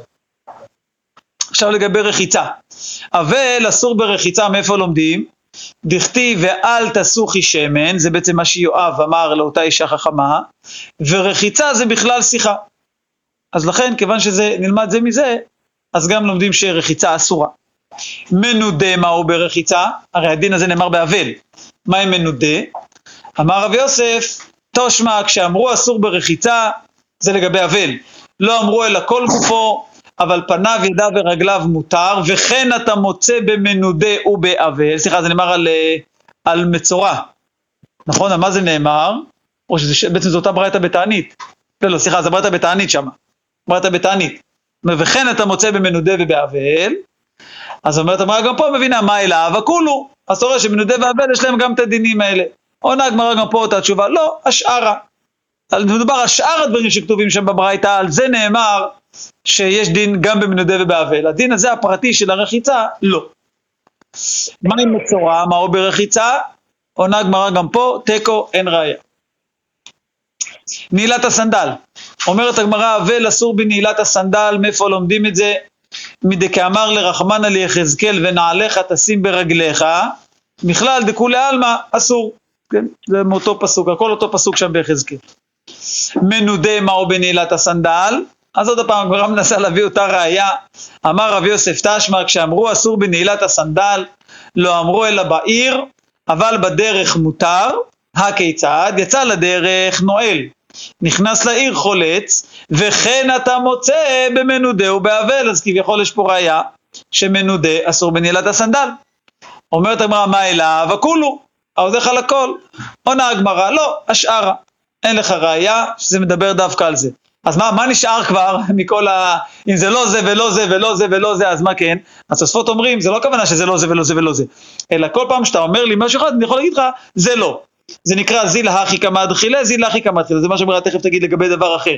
עכשיו לגבי רחיצה. אבל אסור ברחיצה, מאיפה לומדים? דכתיב ואל תסוכי שמן, זה בעצם מה שיואב אמר לאותה אישה חכמה, ורחיצה זה בכלל שיחה. אז לכן, כיוון שזה נלמד זה מזה, אז גם לומדים שרחיצה אסורה. מנודה מהו ברחיצה? הרי הדין הזה נאמר באבל. מהי מנודה? אמר רב יוסף, תושמע, כשאמרו אסור ברחיצה, זה לגבי אבל. לא אמרו אלא כל גופו, אבל פניו, ידיו ורגליו מותר, וכן אתה מוצא במנודה ובאבל, סליחה, זה נאמר על, אה, על מצורע. נכון? על מה זה נאמר? או שבעצם זו אותה ברייתא בתענית. לא, לא, סליחה, זה ברייתא בתענית שמה. ברייתא בתענית. וכן אתה מוצא במנודה ובאבל, אז אומרת הגמרא גם פה מבינה מה אליו הכולו. אז אתה רואה שמנודה ואבל יש להם גם את הדינים האלה. עונה הגמרא גם פה את התשובה, לא, השארה. מדובר על שאר הדברים שכתובים שם בברייתא, על זה נאמר שיש דין גם במנודה ובאבל. הדין הזה הפרטי של הרחיצה, לא. מה עם מצורע, מהו ברחיצה? עונה הגמרא גם פה, תיקו, אין ראיה. נעילת הסנדל. אומרת הגמרא, אבל אסור בנעילת הסנדל, מאיפה לומדים את זה? מדכאמר לרחמנא ליחזקאל ונעליך תשים ברגליך, בכלל דכולי עלמא אסור. כן? זה מאותו פסוק, הכל אותו פסוק שם ביחזקאל. מנודה מהו בנעילת הסנדל, אז עוד פעם הגמרא מנסה להביא אותה ראייה. אמר רב יוסף תשמע, כשאמרו אסור בנעילת הסנדל, לא אמרו אלא בעיר, אבל בדרך מותר, הכיצד? יצא לדרך נועל, נכנס לעיר חולץ, וכן אתה מוצא במנודה ובאבל, אז כביכול יש פה ראייה שמנודה אסור בנעילת הסנדל. אומרת הגמרא, מה אליו? הכולו, ההולך על הכל. עונה הגמרא, לא, השארה. אין לך ראייה שזה מדבר דווקא על זה. אז מה, מה נשאר כבר מכל ה... אם זה לא זה ולא זה ולא זה ולא זה, אז מה כן? התוספות אומרים, זה לא הכוונה שזה לא זה ולא זה ולא זה, אלא כל פעם שאתה אומר לי משהו אחד, אני יכול להגיד לך, זה לא. זה נקרא זיל הכי כמה דחילה, זיל הכי כמה דחילה, זה מה שהגמרא תכף תגיד לגבי דבר אחר.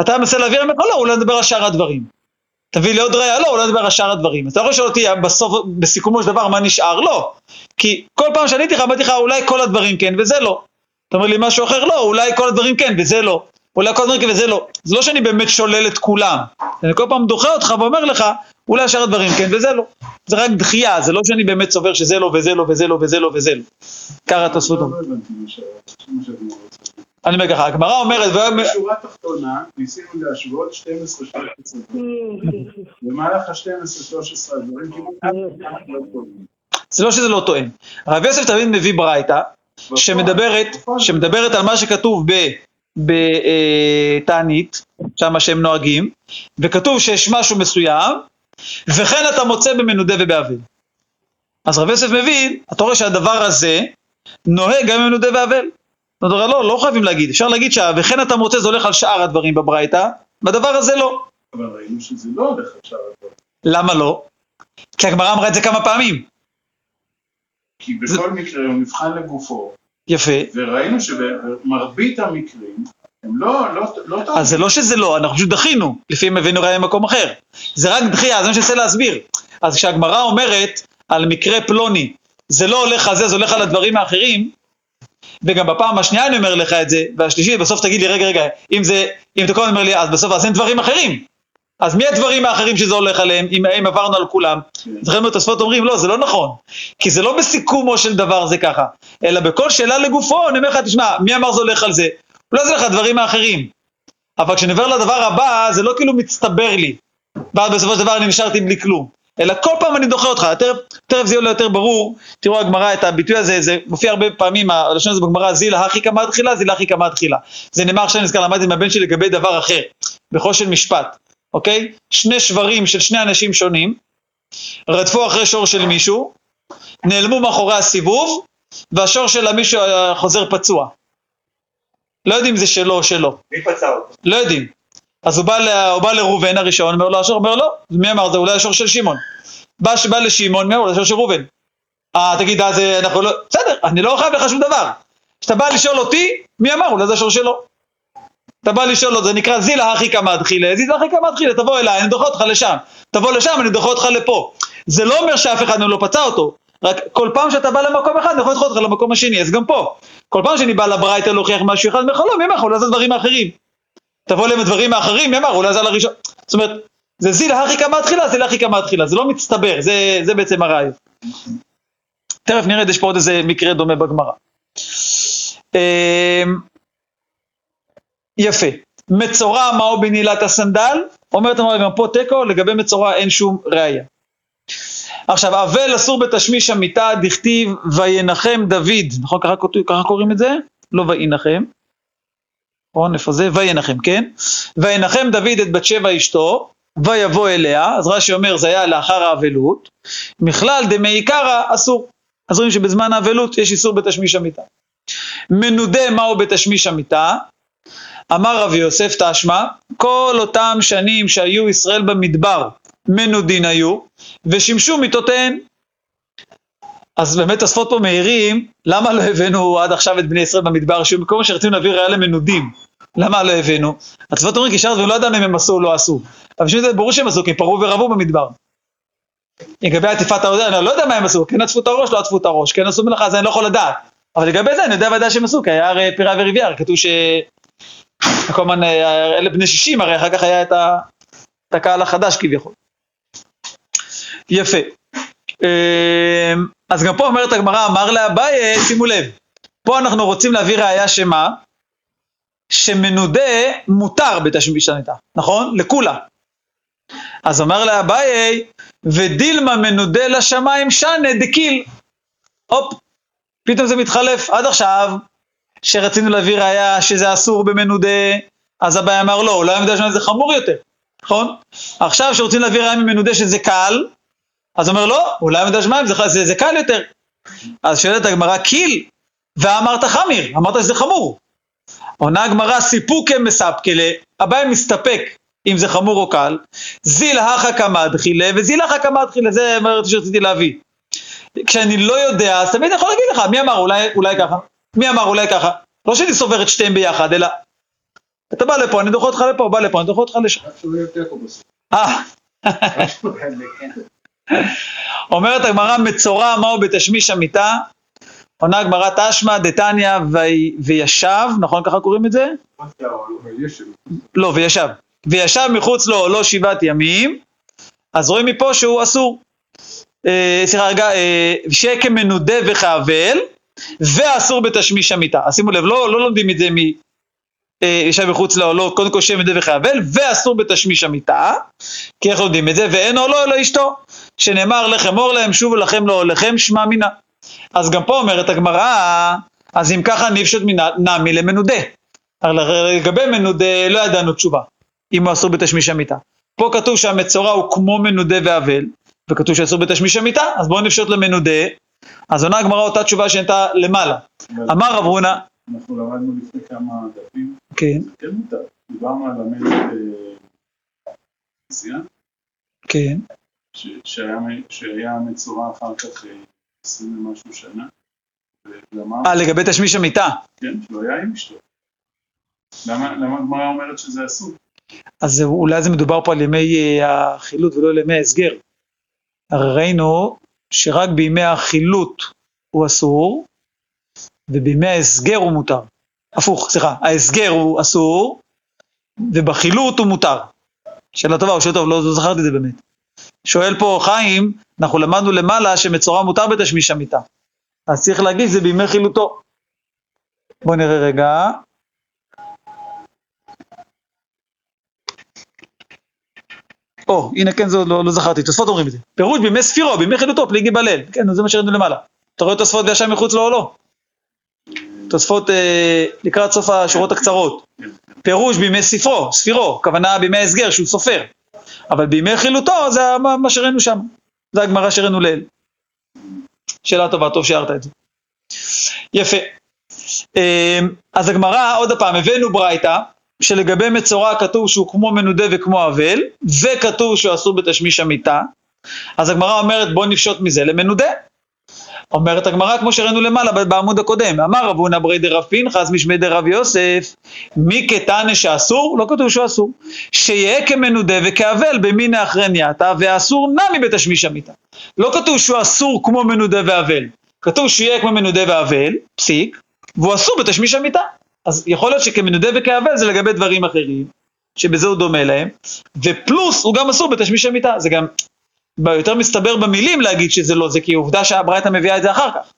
אתה מנסה להעביר ממך, לא, אולי נדבר על שאר הדברים. תביא לי עוד ראייה, לא, אולי נדבר על שאר הדברים. אז אתה יכול לשאול אותי בסוף, בסיכומו של דבר, מה נשאר? לא. כי כל פעם שעניתי לך, אמרתי לך, אולי כל הדברים כן וזה לא. אתה אומר לי משהו אחר, לא, אולי כל הדברים כן וזה לא. אולי כל הדברים כן וזה לא. זה לא שאני באמת שולל את כולם. אני כל פעם דוחה אותך ואומר לך, אולי שאר הדברים כן וזה לא. זה רק דחייה, זה לא שאני באמת סובר שזה לא וזה לא וזה לא וזה לא וזה לא. ככה התוספות רוצה. אני אומר ככה, הגמרא אומרת, בשורה התחתונה ניסינו להשוות 12-13 דברים. במהלך ה-12-13 הדברים כמעט. זה לא שזה לא טוען. הרב יוסף תמיד מביא ברייתא, שמדברת, שמדברת על מה שכתוב ב- בתענית, שם שהם נוהגים, וכתוב שיש משהו מסוים, וכן אתה מוצא במנודה ובאבל. אז רב יוסף מבין, אתה רואה שהדבר הזה נוהג גם במנודה ואבל. זאת אומרת, לא, לא חייבים להגיד, אפשר להגיד ש"וכן אתה מוצא" זה הולך על שאר הדברים בברייתא, בדבר הזה לא. אבל ראינו שזה לא הולך עכשיו הדברים. למה לא? כי הגמרא אמרה את זה כמה פעמים. כי בכל מקרה הוא נבחן לגופו, יפה. וראינו שבמרבית המקרים הם לא, לא, לא טובים. אז זה לא שזה לא, אנחנו פשוט דחינו, לפעמים הבאנו ראיה ממקום אחר. זה רק דחייה, זה מה שאני מנסה להסביר. אז כשהגמרא אומרת על מקרה פלוני, זה לא הולך על זה, זה הולך על הדברים האחרים, וגם בפעם השנייה אני אומר לך את זה, והשלישית, בסוף תגיד לי, רגע, רגע, אם זה, אם אתה כל הזמן אומר לי, אז בסוף, אז אין דברים אחרים. אז מי הדברים האחרים שזה הולך עליהם, אם, אם עברנו על כולם? זוכרים את התוספות אומרים, לא, זה לא נכון. כי זה לא בסיכומו של דבר זה ככה, אלא בכל שאלה לגופו, אני אומר לך, תשמע, מי אמר זה הולך על זה? אולי זה לך הדברים האחרים. אבל כשנעבר לדבר הבא, זה לא כאילו מצטבר לי. ואז בסופו של דבר אני נשארתי בלי כלום. אלא כל פעם אני דוחה אותך, תכף, זה יהיה יותר ברור, תראו הגמרא את הביטוי הזה, זה מופיע הרבה פעמים, הלשון הזה בגמרא, זילה הכי כמה תחילה, זילה הכי כמה תחילה. זה נאמר עכשיו נזכר, למדתי מהבן שלי לגבי דבר אחר, בחושן משפט, אוקיי? שני שברים של שני אנשים שונים, רדפו אחרי שור של מישהו, נעלמו מאחורי הסיבוב, והשור של המישהו חוזר פצוע. לא יודעים אם זה שלו או שלו, מי פצע אותו? לא יודעים. אז הוא בא, ל- הוא בא לראובן הראשון, אומר לו השור, אומר לא, מי אמר זה? אולי השור של שמעון. בא, בא לשמעון, מי אמר? אולי השור של ראובן. אה, תגיד, אז אה, אנחנו לא... בסדר, אני לא חייב לך שום דבר. כשאתה בא לשאול אותי, מי אמר? אולי זה השור שלו. אתה בא לשאול אותו, זה נקרא זילה הכי כמה דחילה, זילה הכי כמה דחילה, תבוא אליי, אני דוחה אותך לשם. תבוא לשם, אני דוחה אותך לפה. זה לא אומר שאף אחד לא פצע אותו, רק כל פעם שאתה בא למקום אחד, אני יכול לדחות אותך למקום השני, אז גם פה. כל פעם שאני בא לברייתא להוכיח משהו אחד, אני לא, מי אמר? אולי זה דברים האחרים. תבוא אליהם הדברים האחרים, מי אמר? אולי זה על הראשון. זאת אומרת, זה זיל הכי כמה תחילה, זיל הכי כמה תחילה, זה לא מצטבר, זה, זה בעצם הרעיון. תכף נרד, יש פה עוד איזה מקרה דומה בגמרא. יפה. מצורע מהו בנעילת הסנדל? אומרת המראה גם פה תיקו, לגבי מצורע אין שום ראייה. עכשיו, אבל אסור בתשמיש המיטה, דכתיב וינחם דוד, נכון ככה, ככה קוראים את זה? לא וינחם. נכון, איפה זה? וינחם, כן? וינחם דוד את בת שבע אשתו, ויבוא אליה, אז רש"י אומר זה היה לאחר האבלות, מכלל דמי קרא אסור. אז רואים שבזמן האבלות יש איסור בתשמיש המיטה. מנודה מהו בתשמיש המיטה? אמר רבי יוסף תשמע, כל אותם שנים שהיו ישראל במדבר מנודין היו, ושימשו מיטותיהן. אז באמת תוספות פה מהירים, למה לא הבאנו עד עכשיו את בני ישראל במדבר, שהוא מקום שרצינו להביא ראיה למנודים. למה לא הבאנו? התוספות אומרים כי שאר הדברים לא ידענו אם הם עשו או לא עשו. אבל בשביל זה ברור שהם עשו, כי הם פרעו ורבו במדבר. לגבי עטיפת הראש, אני לא יודע מה הם עשו, כן עטפו את הראש, לא עטפו את הראש, כן עשו מלאכה, אז אני לא יכול לדעת. אבל לגבי זה אני יודע ודאי שהם עשו, כי היה הרי פירה וריבייר, כתוב ש... כל הזמן, אה, אלה בני 60, הרי אחר כך היה את, הקהל החדש כביכול. יפה. אמ, אז גם פה אומרת הגמרא, אמר לאביי, שימו לב, פה אנחנו רוצים להביא ראייה שמה? שמנודה מותר בתשמיש המיטה, נכון? לכולה. אז אומר לאביי, ודילמה מנודה לשמיים שנה דקיל. הופ, פתאום זה מתחלף. עד עכשיו, שרצינו להביא ראייה שזה אסור במנודה, אז אביי אמר לא, אולי המקדש שמיים זה חמור יותר, נכון? עכשיו שרוצים להביא ראייה ממנודה שזה קל, אז אומר לא, אולי המקדש שמיים זה, זה, זה קל יותר. אז שואלת הגמרא, קיל, ואמרת חמיר, אמרת שזה חמור. עונה הגמרא סיפוקי מספקלה, אביי מסתפק אם זה חמור או קל, זיל הכא קמא דחילה וזיל הכא קמא דחילה, זה מה שרציתי להביא. כשאני לא יודע, אז תמיד אני יכול להגיד לך, מי אמר, אולי, אולי ככה. מי אמר אולי ככה? לא שאני סובר את שתיהם ביחד, אלא אתה בא לפה, אני דוחה אותך לפה, בא לפה, אני דוחה אותך לשם. אה, אומרת הגמרא מצורע מהו בתשמיש המיטה, עונה הגמרא תשמע דתניא וי- וישב, נכון ככה קוראים את זה? שלו. לא, וישב. וישב מחוץ לאוהלו שבעת ימים, אז רואים מפה שהוא אסור. אה, סליחה רגע, אה, שיהיה כמנודה וכאבל, ואסור בתשמיש המיטה. אז שימו לב, לא, לא לומדים את זה מ... אה, מחוץ לאוהלו, קודם כל שיהיה מנודה וכאבל, ואסור בתשמיש המיטה, כי איך לומדים את זה? ואין אוהלו אלא אשתו, שנאמר לכם אור להם שובו לכם לאוהליכם שמע מינה. אז גם פה אומרת הגמרא, אז אם ככה נפשוט נמי למנודה. לגבי מנודה לא ידענו תשובה, אם הוא אסור בתשמיש המיטה. פה כתוב שהמצורע הוא כמו מנודה ואבל, וכתוב שאסור בתשמיש המיטה, אז בואו נפשוט למנודה. אז עונה הגמרא אותה תשובה שהייתה למעלה. אמר רב הונא, אנחנו למדנו לפני כמה דפים, כן, זה כן מותר. דיברנו על המלך אה, עשייה, כן, שהיה מצורע אחר כך אה, עשרים ומשהו שנה, אה, לגבי תשמיש המיטה. כן, שהוא היה עם אשתו. למה הגמרא אומרת שזה אסור? אז אולי זה מדובר פה על ימי אה, החילוט ולא על ימי ההסגר. הרי ראינו שרק בימי החילוט הוא אסור, ובימי ההסגר הוא מותר. הפוך, סליחה, ההסגר הוא אסור, ובחילוט הוא מותר. שאלה טובה, או שאלה טוב, לא, לא זכרתי את זה באמת. שואל פה חיים, אנחנו למדנו למעלה שמצורע מותר בתשמיש המיטה. אז צריך להגיד זה בימי חילוטו. בואו נראה רגע. או, הנה כן, זה עוד לא, לא זכרתי, תוספות אומרים את זה. פירוש בימי ספירו, בימי חילוטו, פליגי בליל. כן, זה מה שראינו למעלה. אתה רואה תוספות וישב מחוץ לאוהלו? תוספות אה, לקראת סוף השורות הקצרות. פירוש בימי ספרו, ספירו, כוונה בימי ההסגר שהוא סופר. אבל בימי חילוטו זה מה, מה שראינו שם. זה הגמרא שראינו לעיל. שאלה טובה, טוב שהערת את זה. יפה. אה, אז הגמרא, עוד פעם, הבאנו ברייתא, שלגבי מצורע כתוב שהוא כמו מנודה וכמו אבל, וכתוב שהוא אסור בתשמיש המיטה, אז הגמרא אומרת בוא נפשוט מזה למנודה. אומרת הגמרא כמו שראינו למעלה בעמוד הקודם, אמר רב הונא ברי דרב פנחס משמי דרב יוסף, מי כתנא שאסור? לא כתוב שהוא אסור. שיהיה כמנודה וכאבל במינא אחרנייתא, ואסור נמי בתשמיש המיטה. לא כתוב שהוא אסור כמו מנודה ואבל, כתוב שיהיה כמו מנודה ואבל, פסיק, והוא אסור בתשמיש המיטה. אז יכול להיות שכמנודה וכאבל זה לגבי דברים אחרים, שבזה הוא דומה להם, ופלוס הוא גם אסור בתשמיש המיטה, זה גם יותר מסתבר במילים להגיד שזה לא זה, כי עובדה שהברייתא מביאה את זה אחר כך.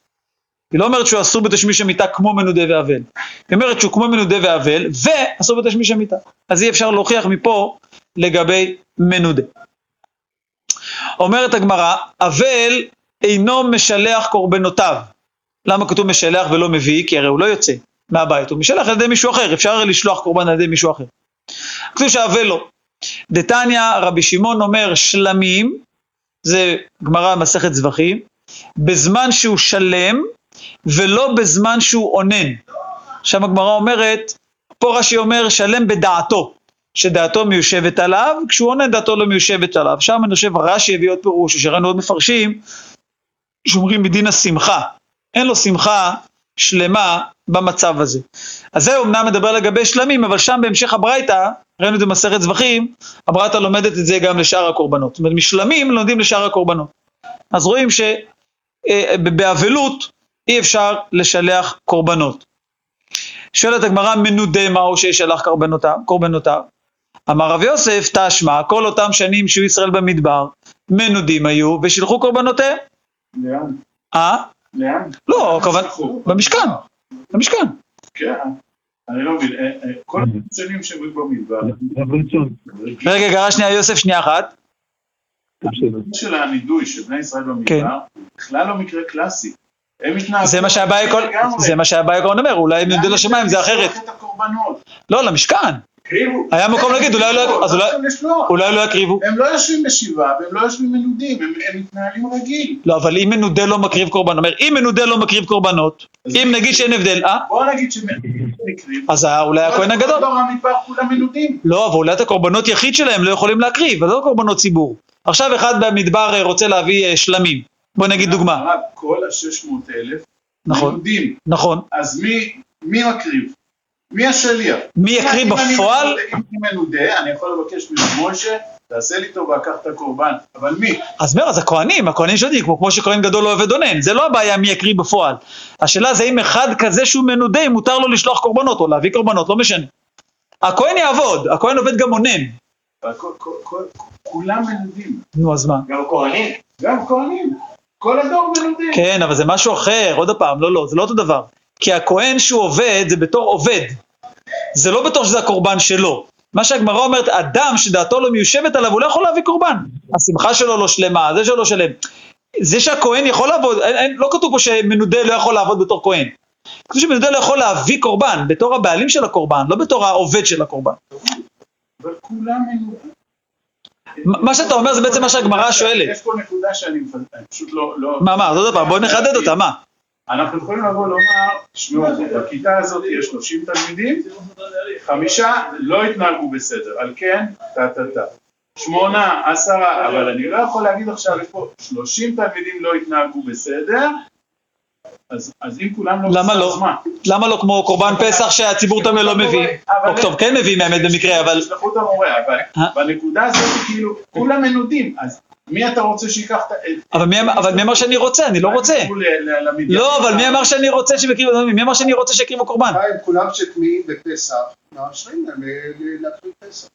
היא לא אומרת שהוא אסור בתשמיש המיטה כמו מנודה ואבל, היא אומרת שהוא כמו מנודה ואבל, ואסור בתשמיש המיטה. אז אי אפשר להוכיח מפה לגבי מנודה. אומרת הגמרא, אבל אינו משלח קורבנותיו. למה כתוב משלח ולא מביא? כי הרי הוא לא יוצא מהבית, הוא משלח על ידי מישהו אחר, אפשר לשלוח קורבן על ידי מישהו אחר. כתוב שהאבל לא. דתניא רבי שמעון אומר שלמים, זה גמרא מסכת זבחים, בזמן שהוא שלם ולא בזמן שהוא אונן. שם הגמרא אומרת, פה רש"י אומר שלם בדעתו, שדעתו מיושבת עליו, כשהוא עונן דעתו לא מיושבת עליו. שם אני חושב רש"י הביא עוד פירוש, שראינו עוד מפרשים, שאומרים מדין השמחה. אין לו שמחה שלמה במצב הזה. אז זה אומנם מדבר לגבי שלמים, אבל שם בהמשך הברייתא, ראינו את זה במסכת זבחים, הברייתא לומדת את זה גם לשאר הקורבנות. זאת אומרת, משלמים לומדים לשאר הקורבנות. אז רואים שבאבלות אי אפשר לשלח קורבנות. שואלת הגמרא, מנודה מהו שישלח קורבנותיו? קורבנותיו? אמר רב יוסף, תשמע, כל אותם שנים שהיו ישראל במדבר, מנודים היו ושילחו קורבנותיהם. לאן? אה? לאן? לא, כמובן, במשכן, במשכן. כן, אני לא מבין, אה, אה, כל השנים שהיו במדבר, רגע, רגע, שנייה, יוסף, שנייה אחת. של הנידוי של בני ישראל כן. במדבר, בכלל לא מקרה קלאסי. הם התנהגו זה מה שהבעיה לגמרי. זה מה שהבעיה עקרון אומר, אולי נודה לשמיים זה אחרת. לא, למשכן. הקריבו. היה מקום להגיד, אולי לא, אז אולי, לא לא יקריבו. הם לא יושבים בשבעה והם לא יושבים מנודים, הם מתנהלים רגיל. לא, אבל אם מנודה לא מקריב קורבנות, אומר, אם מנודה לא מקריב קורבנות, אם נגיד שאין הבדל, אה? בוא נגיד שמקריב. אז אולי הכהן הגדול. דור המדבר כולם מנודים. לא, אבל אולי את הקורבנות יחיד שלהם לא יכולים להקריב, אז לא קורבנות ציבור. עכשיו אחד במדבר אה, רוצה להביא אה, שלמים. בוא נגיד דוגמה. כל ה-600 אלף נכון. מנודים. נכון. אז מי, מי מקריב? מי השליח? מי אני בפועל? אם אני מנודה, אני יכול לבקש ממשה, תעשה לי טובה, קח את הקורבן. אבל מי? אז אומר, אז הכהנים, הכהנים שיודעים, כמו, כמו שכהן גדול לא עובד אונן, זה לא הבעיה מי יקריא בפועל. השאלה זה אם אחד כזה שהוא מנודה, אם מותר לו לשלוח קורבנות או להביא קורבנות, לא משנה. הכהן יעבוד, הכהן עובד גם אונן. כולם מנודים. נו, אז מה? גם כהנים. גם כהנים. כל הדור מנודים. כן, אבל זה משהו אחר, עוד פעם, לא, לא, זה לא אותו דבר. כי הכהן שהוא עובד, זה בתור עובד. זה לא בתור שזה הקורבן שלו. מה שהגמרא אומרת, אדם שדעתו לא מיושבת עליו, הוא לא יכול להביא קורבן. השמחה שלו לא שלמה, זה שלו לא שלם. זה שהכהן יכול לעבוד, אין, אין, לא כתוב פה שמנודה לא יכול לעבוד בתור כהן. כתוב שמנודה לא יכול להביא קורבן, בתור הבעלים של הקורבן, לא בתור העובד של הקורבן. אבל כולם מנודים. מה שאתה אומר זה בעצם מה שהגמרא שואלת. יש פה נקודה שאני פשוט לא... לא- מה, מה, עוד פעם, בוא נחדד אותה, מה? אנחנו יכולים לבוא לומר, תשמעו, בכיתה הזאת יש 30 תלמידים, חמישה לא התנהגו בסדר, על כן, טה טה טה. שמונה, עשרה, אבל אני לא יכול להגיד עכשיו, יש פה 30 תלמידים לא התנהגו בסדר, אז, אז אם כולם לא למה לא? מה? למה לא כמו קורבן פסח שהציבור תמיד לא מביא? אבל- או טוב, כן מביאים האמת במקרה, אבל... תשלחו את המורה, אבל אה? בנקודה הזאת כאילו, כולם מנודים, אז מי אתה רוצה שייקח את... אבל מי, אמר שאני רוצה? אני לא רוצה. לא, אבל מי אמר שאני רוצה שיקריבו, מי אמר שאני רוצה שיקריבו קורבן? כולם שטמאים בפסח, מאשרים להם להקריב פסח.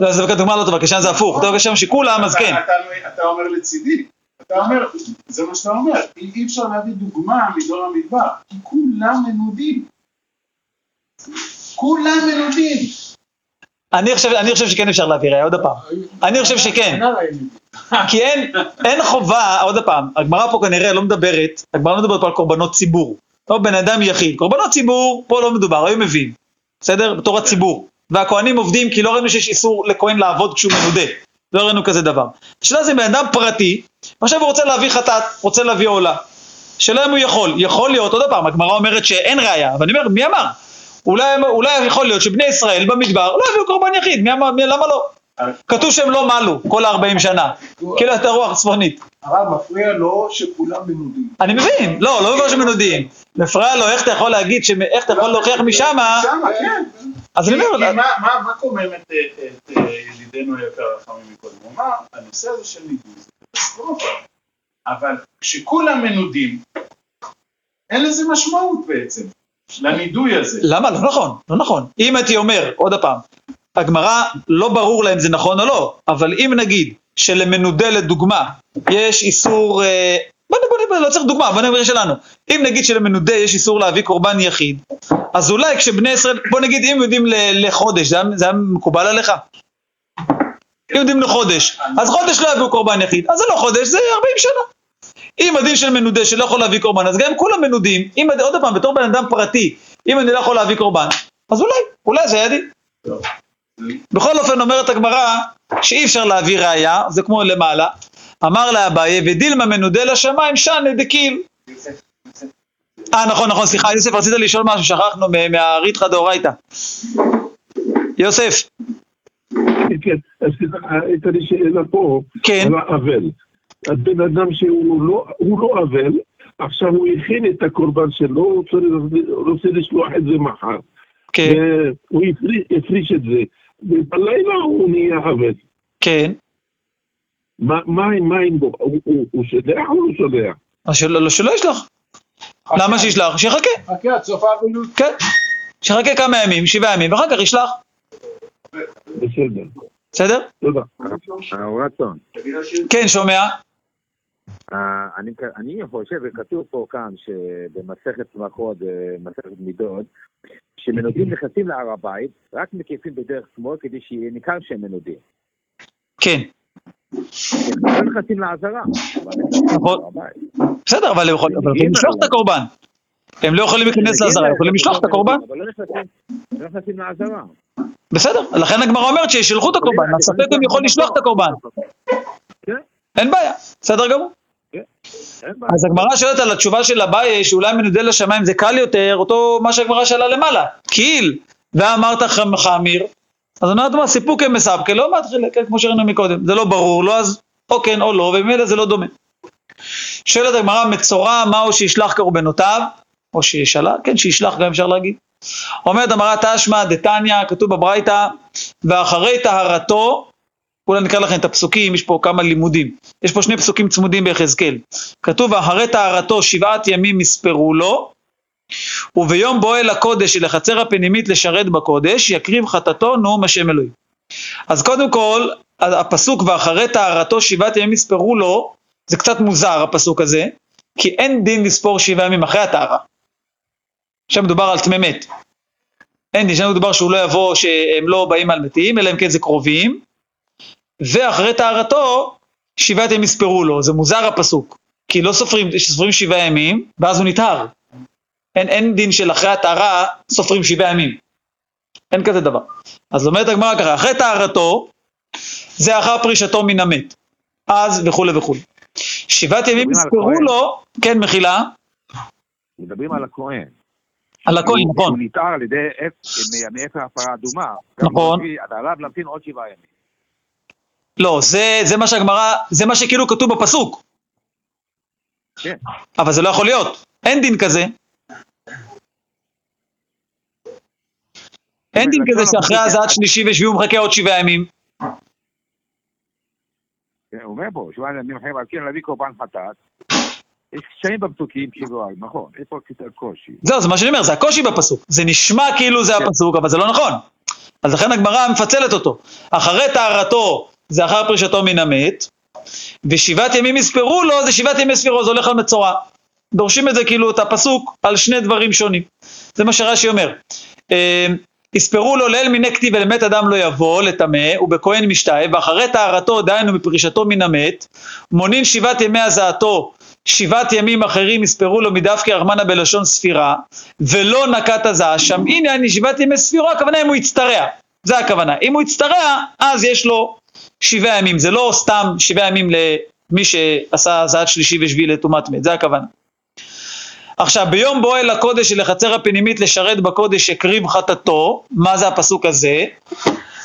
לא, זה דוגמה לא טובה, כשם זה הפוך. טוב, כשם שכולם, אז אתה- כן. אתה- אומר לצידי, אתה אומר, זה מה שאתה אומר, אי אפשר להביא דוגמה מדור המדבר, כי כולם מנודים. כולם מנודים. אני חושב, אני חושב שכן אפשר להביא ראיה, עוד פעם. אני חושב שכן. כי אין, אין חובה, עוד פעם, הגמרא פה כנראה לא מדברת, הגמרא לא מדברת פה על קורבנות ציבור. לא בן אדם יחיד. קורבנות ציבור, פה לא מדובר, היו מביאים. בסדר? בתור הציבור. והכהנים עובדים כי לא ראינו שיש איסור לכהן לעבוד כשהוא מנודה. לא ראינו כזה דבר. השאלה זה בן אדם פרטי, ועכשיו הוא רוצה להביא חטאת, רוצה להביא עולה. השאלה אם הוא יכול. יכול להיות, עוד פעם, הגמרא אומרת שאין ראיה, אבל אני אומר, מי אמר? אולי, אולי יכול להיות שבני ישראל במדבר לא הביאו קורבן יחיד, מי אמר, מי, למה לא? כתוב שהם לא מלו כל ה-40 שנה, כאילו הייתה רוח צפונית. הרב מפריע לו שכולם מנודים. אני מבין, לא, לא מבין שמנודים. מפריע לו, איך אתה יכול להגיד, איך אתה יכול להוכיח משמה, שמה, כן. אז אני אומר, מה- קומם את ידידנו היקר רחמים מקודם? הוא אמר, הנושא הזה של נידוי זה קטסטרופה. אבל כשכולם מנודים, אין לזה משמעות בעצם, לנידוי הזה. למה? לא נכון, לא נכון. אם הייתי אומר, עוד פעם, הגמרא, לא ברור לה אם זה נכון או לא, אבל אם נגיד שלמנודה לדוגמה יש איסור, אה, בוא נ- בוא נ- לא צריך דוגמה, בוא נגיד שלנו. אם נגיד שלמנודה יש איסור להביא קורבן יחיד, אז אולי כשבני ישראל, בוא נגיד אם יודעים לחודש, זה היה מקובל עליך? אם יודעים לחודש, אז חודש לא יביאו קורבן יחיד, אז זה לא חודש, זה 40 שנה. אם הדין של מנודה שלא יכול להביא קורבן, אז גם כולם מנודים, אם, עוד פעם, בתור בן אדם פרטי, אם אני לא יכול להביא קורבן, אז אולי, אולי זה היה דין. בכל אופן אומרת הגמרא שאי אפשר להביא ראייה, זה כמו למעלה, אמר לאביי ודילמה מנודה לשמיים שנה דקיל. אה נכון נכון סליחה יוסף רצית לשאול משהו שכחנו מה- מהריתחא דאורייתא. יוסף, כן, הייתה לי שאלה פה, כן, על האבל. הבן אדם שהוא לא, הוא לא אבל, עכשיו הוא הכין את הקורבן שלו, הוא הוא רוצה לשלוח את זה מחר. כן, הפריש, הפריש את זה, ובלילה הוא נהיה אבל. כן. מה מה עם מה עם בו? הוא- הוא הוא שולח או לא שולח? שלא לא- שלא ישלח. למה שישלח? שיחכה, חכה עד סוף האבילות. כן. שיחכה כמה ימים, שבעה ימים, ואחר כך ישלח. בסדר, בסדר? תודה. הרב רצון, כן, שומע? אה, אני, אני חושב, וכתוב פה כאן, שבמסכת ברכות, במסכת מידות, שמנודים נכנסים להר הבית, רק מקיפים בדרך שמאל כדי שיהיה ניכר שהם מנודים. כן. הם לא נכנסים לעזרה, הם נכון. בסדר, אבל הם יכולים הם יכולים לשלוח את הקורבן. הם לא יכולים להיכנס לעזרה, הם יכולים לשלוח את הקורבן. אבל לא נכנסים- לא נכנסים לעזרה. בסדר, לכן הגמרא אומרת שישלחו את הקורבן, הספק גם יכול לשלוח את הקורבן. כן. אין בעיה, בסדר גמור. בעיה. אז הגמרא שואלת על התשובה של אביי, שאולי מנודה לשמיים זה קל יותר, אותו מה שהגמרא שאלה למעלה, קיל, ואמרת חמ- חמיר, אז אומרת מה, סיפוקי מספקי, לא מתחיל, כן, כמו שראינו מקודם, זה לא ברור, לא אז או כן או לא, וממילא זה לא דומה. שואלת הגמרא, מצורע מהו שישלח קורבנותיו? או שישלח, כן, שישלח גם אפשר להגיד. אומרת הגמרא תשמע דתניא, כתוב בברייתא, ואחרי טהרתו, אולי נקרא לכם את הפסוקים, יש פה כמה לימודים. יש פה שני פסוקים צמודים ביחזקאל. כתוב, ואחרי טהרתו שבעת ימים יספרו לו, וביום בוא אל הקודש אל החצר הפנימית לשרת בקודש, יקריב חטאתו נאום השם אלוהים. אז קודם כל, הפסוק ואחרי טהרתו שבעת ימים יספרו לו, זה קצת מוזר הפסוק הזה, כי אין דין לספור שבעה ימים אחרי הטהרה. עכשיו מדובר על טמא מת. אין דין, שם מדובר שהוא לא יבוא, שהם לא באים על מתים, אלא אם כן זה קרובים, ואחרי טהרתו, שבעת ימים יספרו לו, זה מוזר הפסוק, כי לא סופרים, סופרים שבעה ימים, ואז הוא נטהר. אין, אין דין של אחרי הטהרה סופרים שבעה ימים. אין כזה דבר. אז אומרת הגמרא ככה, אחרי טהרתו, זה אחר פרישתו מן המת. אז וכולי וכולי. שבעת ימים יספרו. לו, כן מחילה, מדברים על הכהן. על הכהן, נכון. שהוא נטהר על ידי אפ- מאפר הפרה אדומה. נכון. עליו להמתין עוד שבעה ימים. לא, זה, זה מה שהגמרא, זה מה שכאילו כתוב בפסוק. כן. אבל זה לא יכול להיות, אין דין כזה. אין דין כזה שאחרי הזעת שלישי ושביעי הוא מחכה עוד שבעה ימים. כן, הוא אומר פה, שבעה ימים אחרים על כן להביא קורבן חטאת. יש קשיים בפסוקים כאילו, נכון, יש פה קצת קושי. זהו, זה מה שאני אומר, זה הקושי בפסוק. זה נשמע כאילו זה הפסוק, אבל זה לא נכון. אז לכן הגמרא מפצלת אותו. אחרי טהרתו זה אחר פרישתו מן המת, ושבעת ימים יספרו לו, זה שבעת ימי ספירו, זה הולך על מצורע. דורשים את זה כאילו, את הפסוק, על שני דברים שונים. זה מה שרש"י אומר. אה, יספרו לו ליל מיני כתיב ולמת אדם לא יבוא לטמא ובכהן משתאה ואחרי טהרתו דהיינו מפרישתו מן המת מונין שבעת ימי הזעתו שבעת ימים אחרים יספרו לו מדווקא רחמנא בלשון ספירה ולא נקט הזעה שם הנה אני שבעת ימי ספירו הכוונה אם הוא יצטרע זה הכוונה אם הוא יצטרע אז יש לו שבעה ימים זה לא סתם שבעה ימים למי שעשה הזעת שלישי ושביעי לטומאת מת זה הכוונה. עכשיו, ביום בוא אל הקודש אל החצר הפנימית לשרת בקודש הקריב חטאתו, מה זה הפסוק הזה?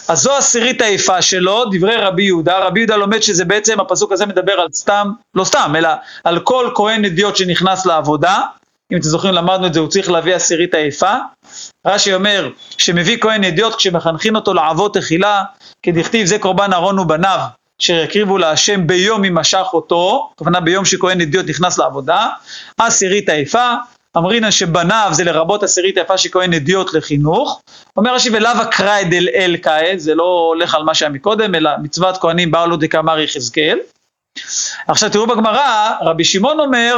אז זו עשירית היפה שלו, דברי רבי יהודה, רבי יהודה לומד שזה בעצם, הפסוק הזה מדבר על סתם, לא סתם, אלא על כל כהן אדיוט שנכנס לעבודה, אם אתם זוכרים למדנו את זה, הוא צריך להביא עשירית היפה. רש"י אומר שמביא כהן אדיוט כשמחנכין אותו לעבוד תחילה, כדכתיב זה קורבן אהרון ובניו, אשר יקריבו להשם ביום ימשך אותו, הכוונה ביום שכהן אדיוט נכנס לעבודה, עשירית היפה, אמרינן שבניו זה לרבות עשירית היפה שכהן אדיוט לחינוך, אומר רש"י ולאו אקראי דל אל כעת, זה לא הולך על מה שהיה מקודם, אלא מצוות כהנים באו לו דקאמר יחזקאל. עכשיו תראו בגמרא, רבי שמעון אומר,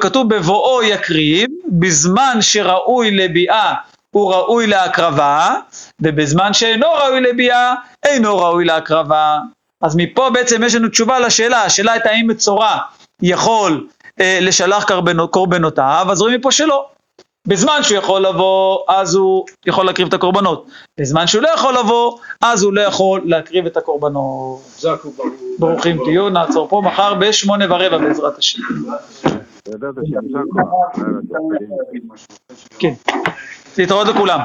כתוב בבואו יקריב, בזמן שראוי לביאה הוא ראוי להקרבה, ובזמן שאינו ראוי לביאה אינו ראוי להקרבה. אז מפה בעצם יש לנו תשובה לשאלה, השאלה הייתה האם מצורע יכול אה, לשלח קורבנותיו, אז רואים מפה שלא. בזמן שהוא יכול לבוא, אז הוא יכול להקריב את הקורבנות. בזמן שהוא לא יכול לבוא, אז הוא לא יכול להקריב את הקורבנות. ברוכים תהיו, נעצור פה מחר בשמונה ורבע בעזרת השם. כוח. כן. להתראות לכולם.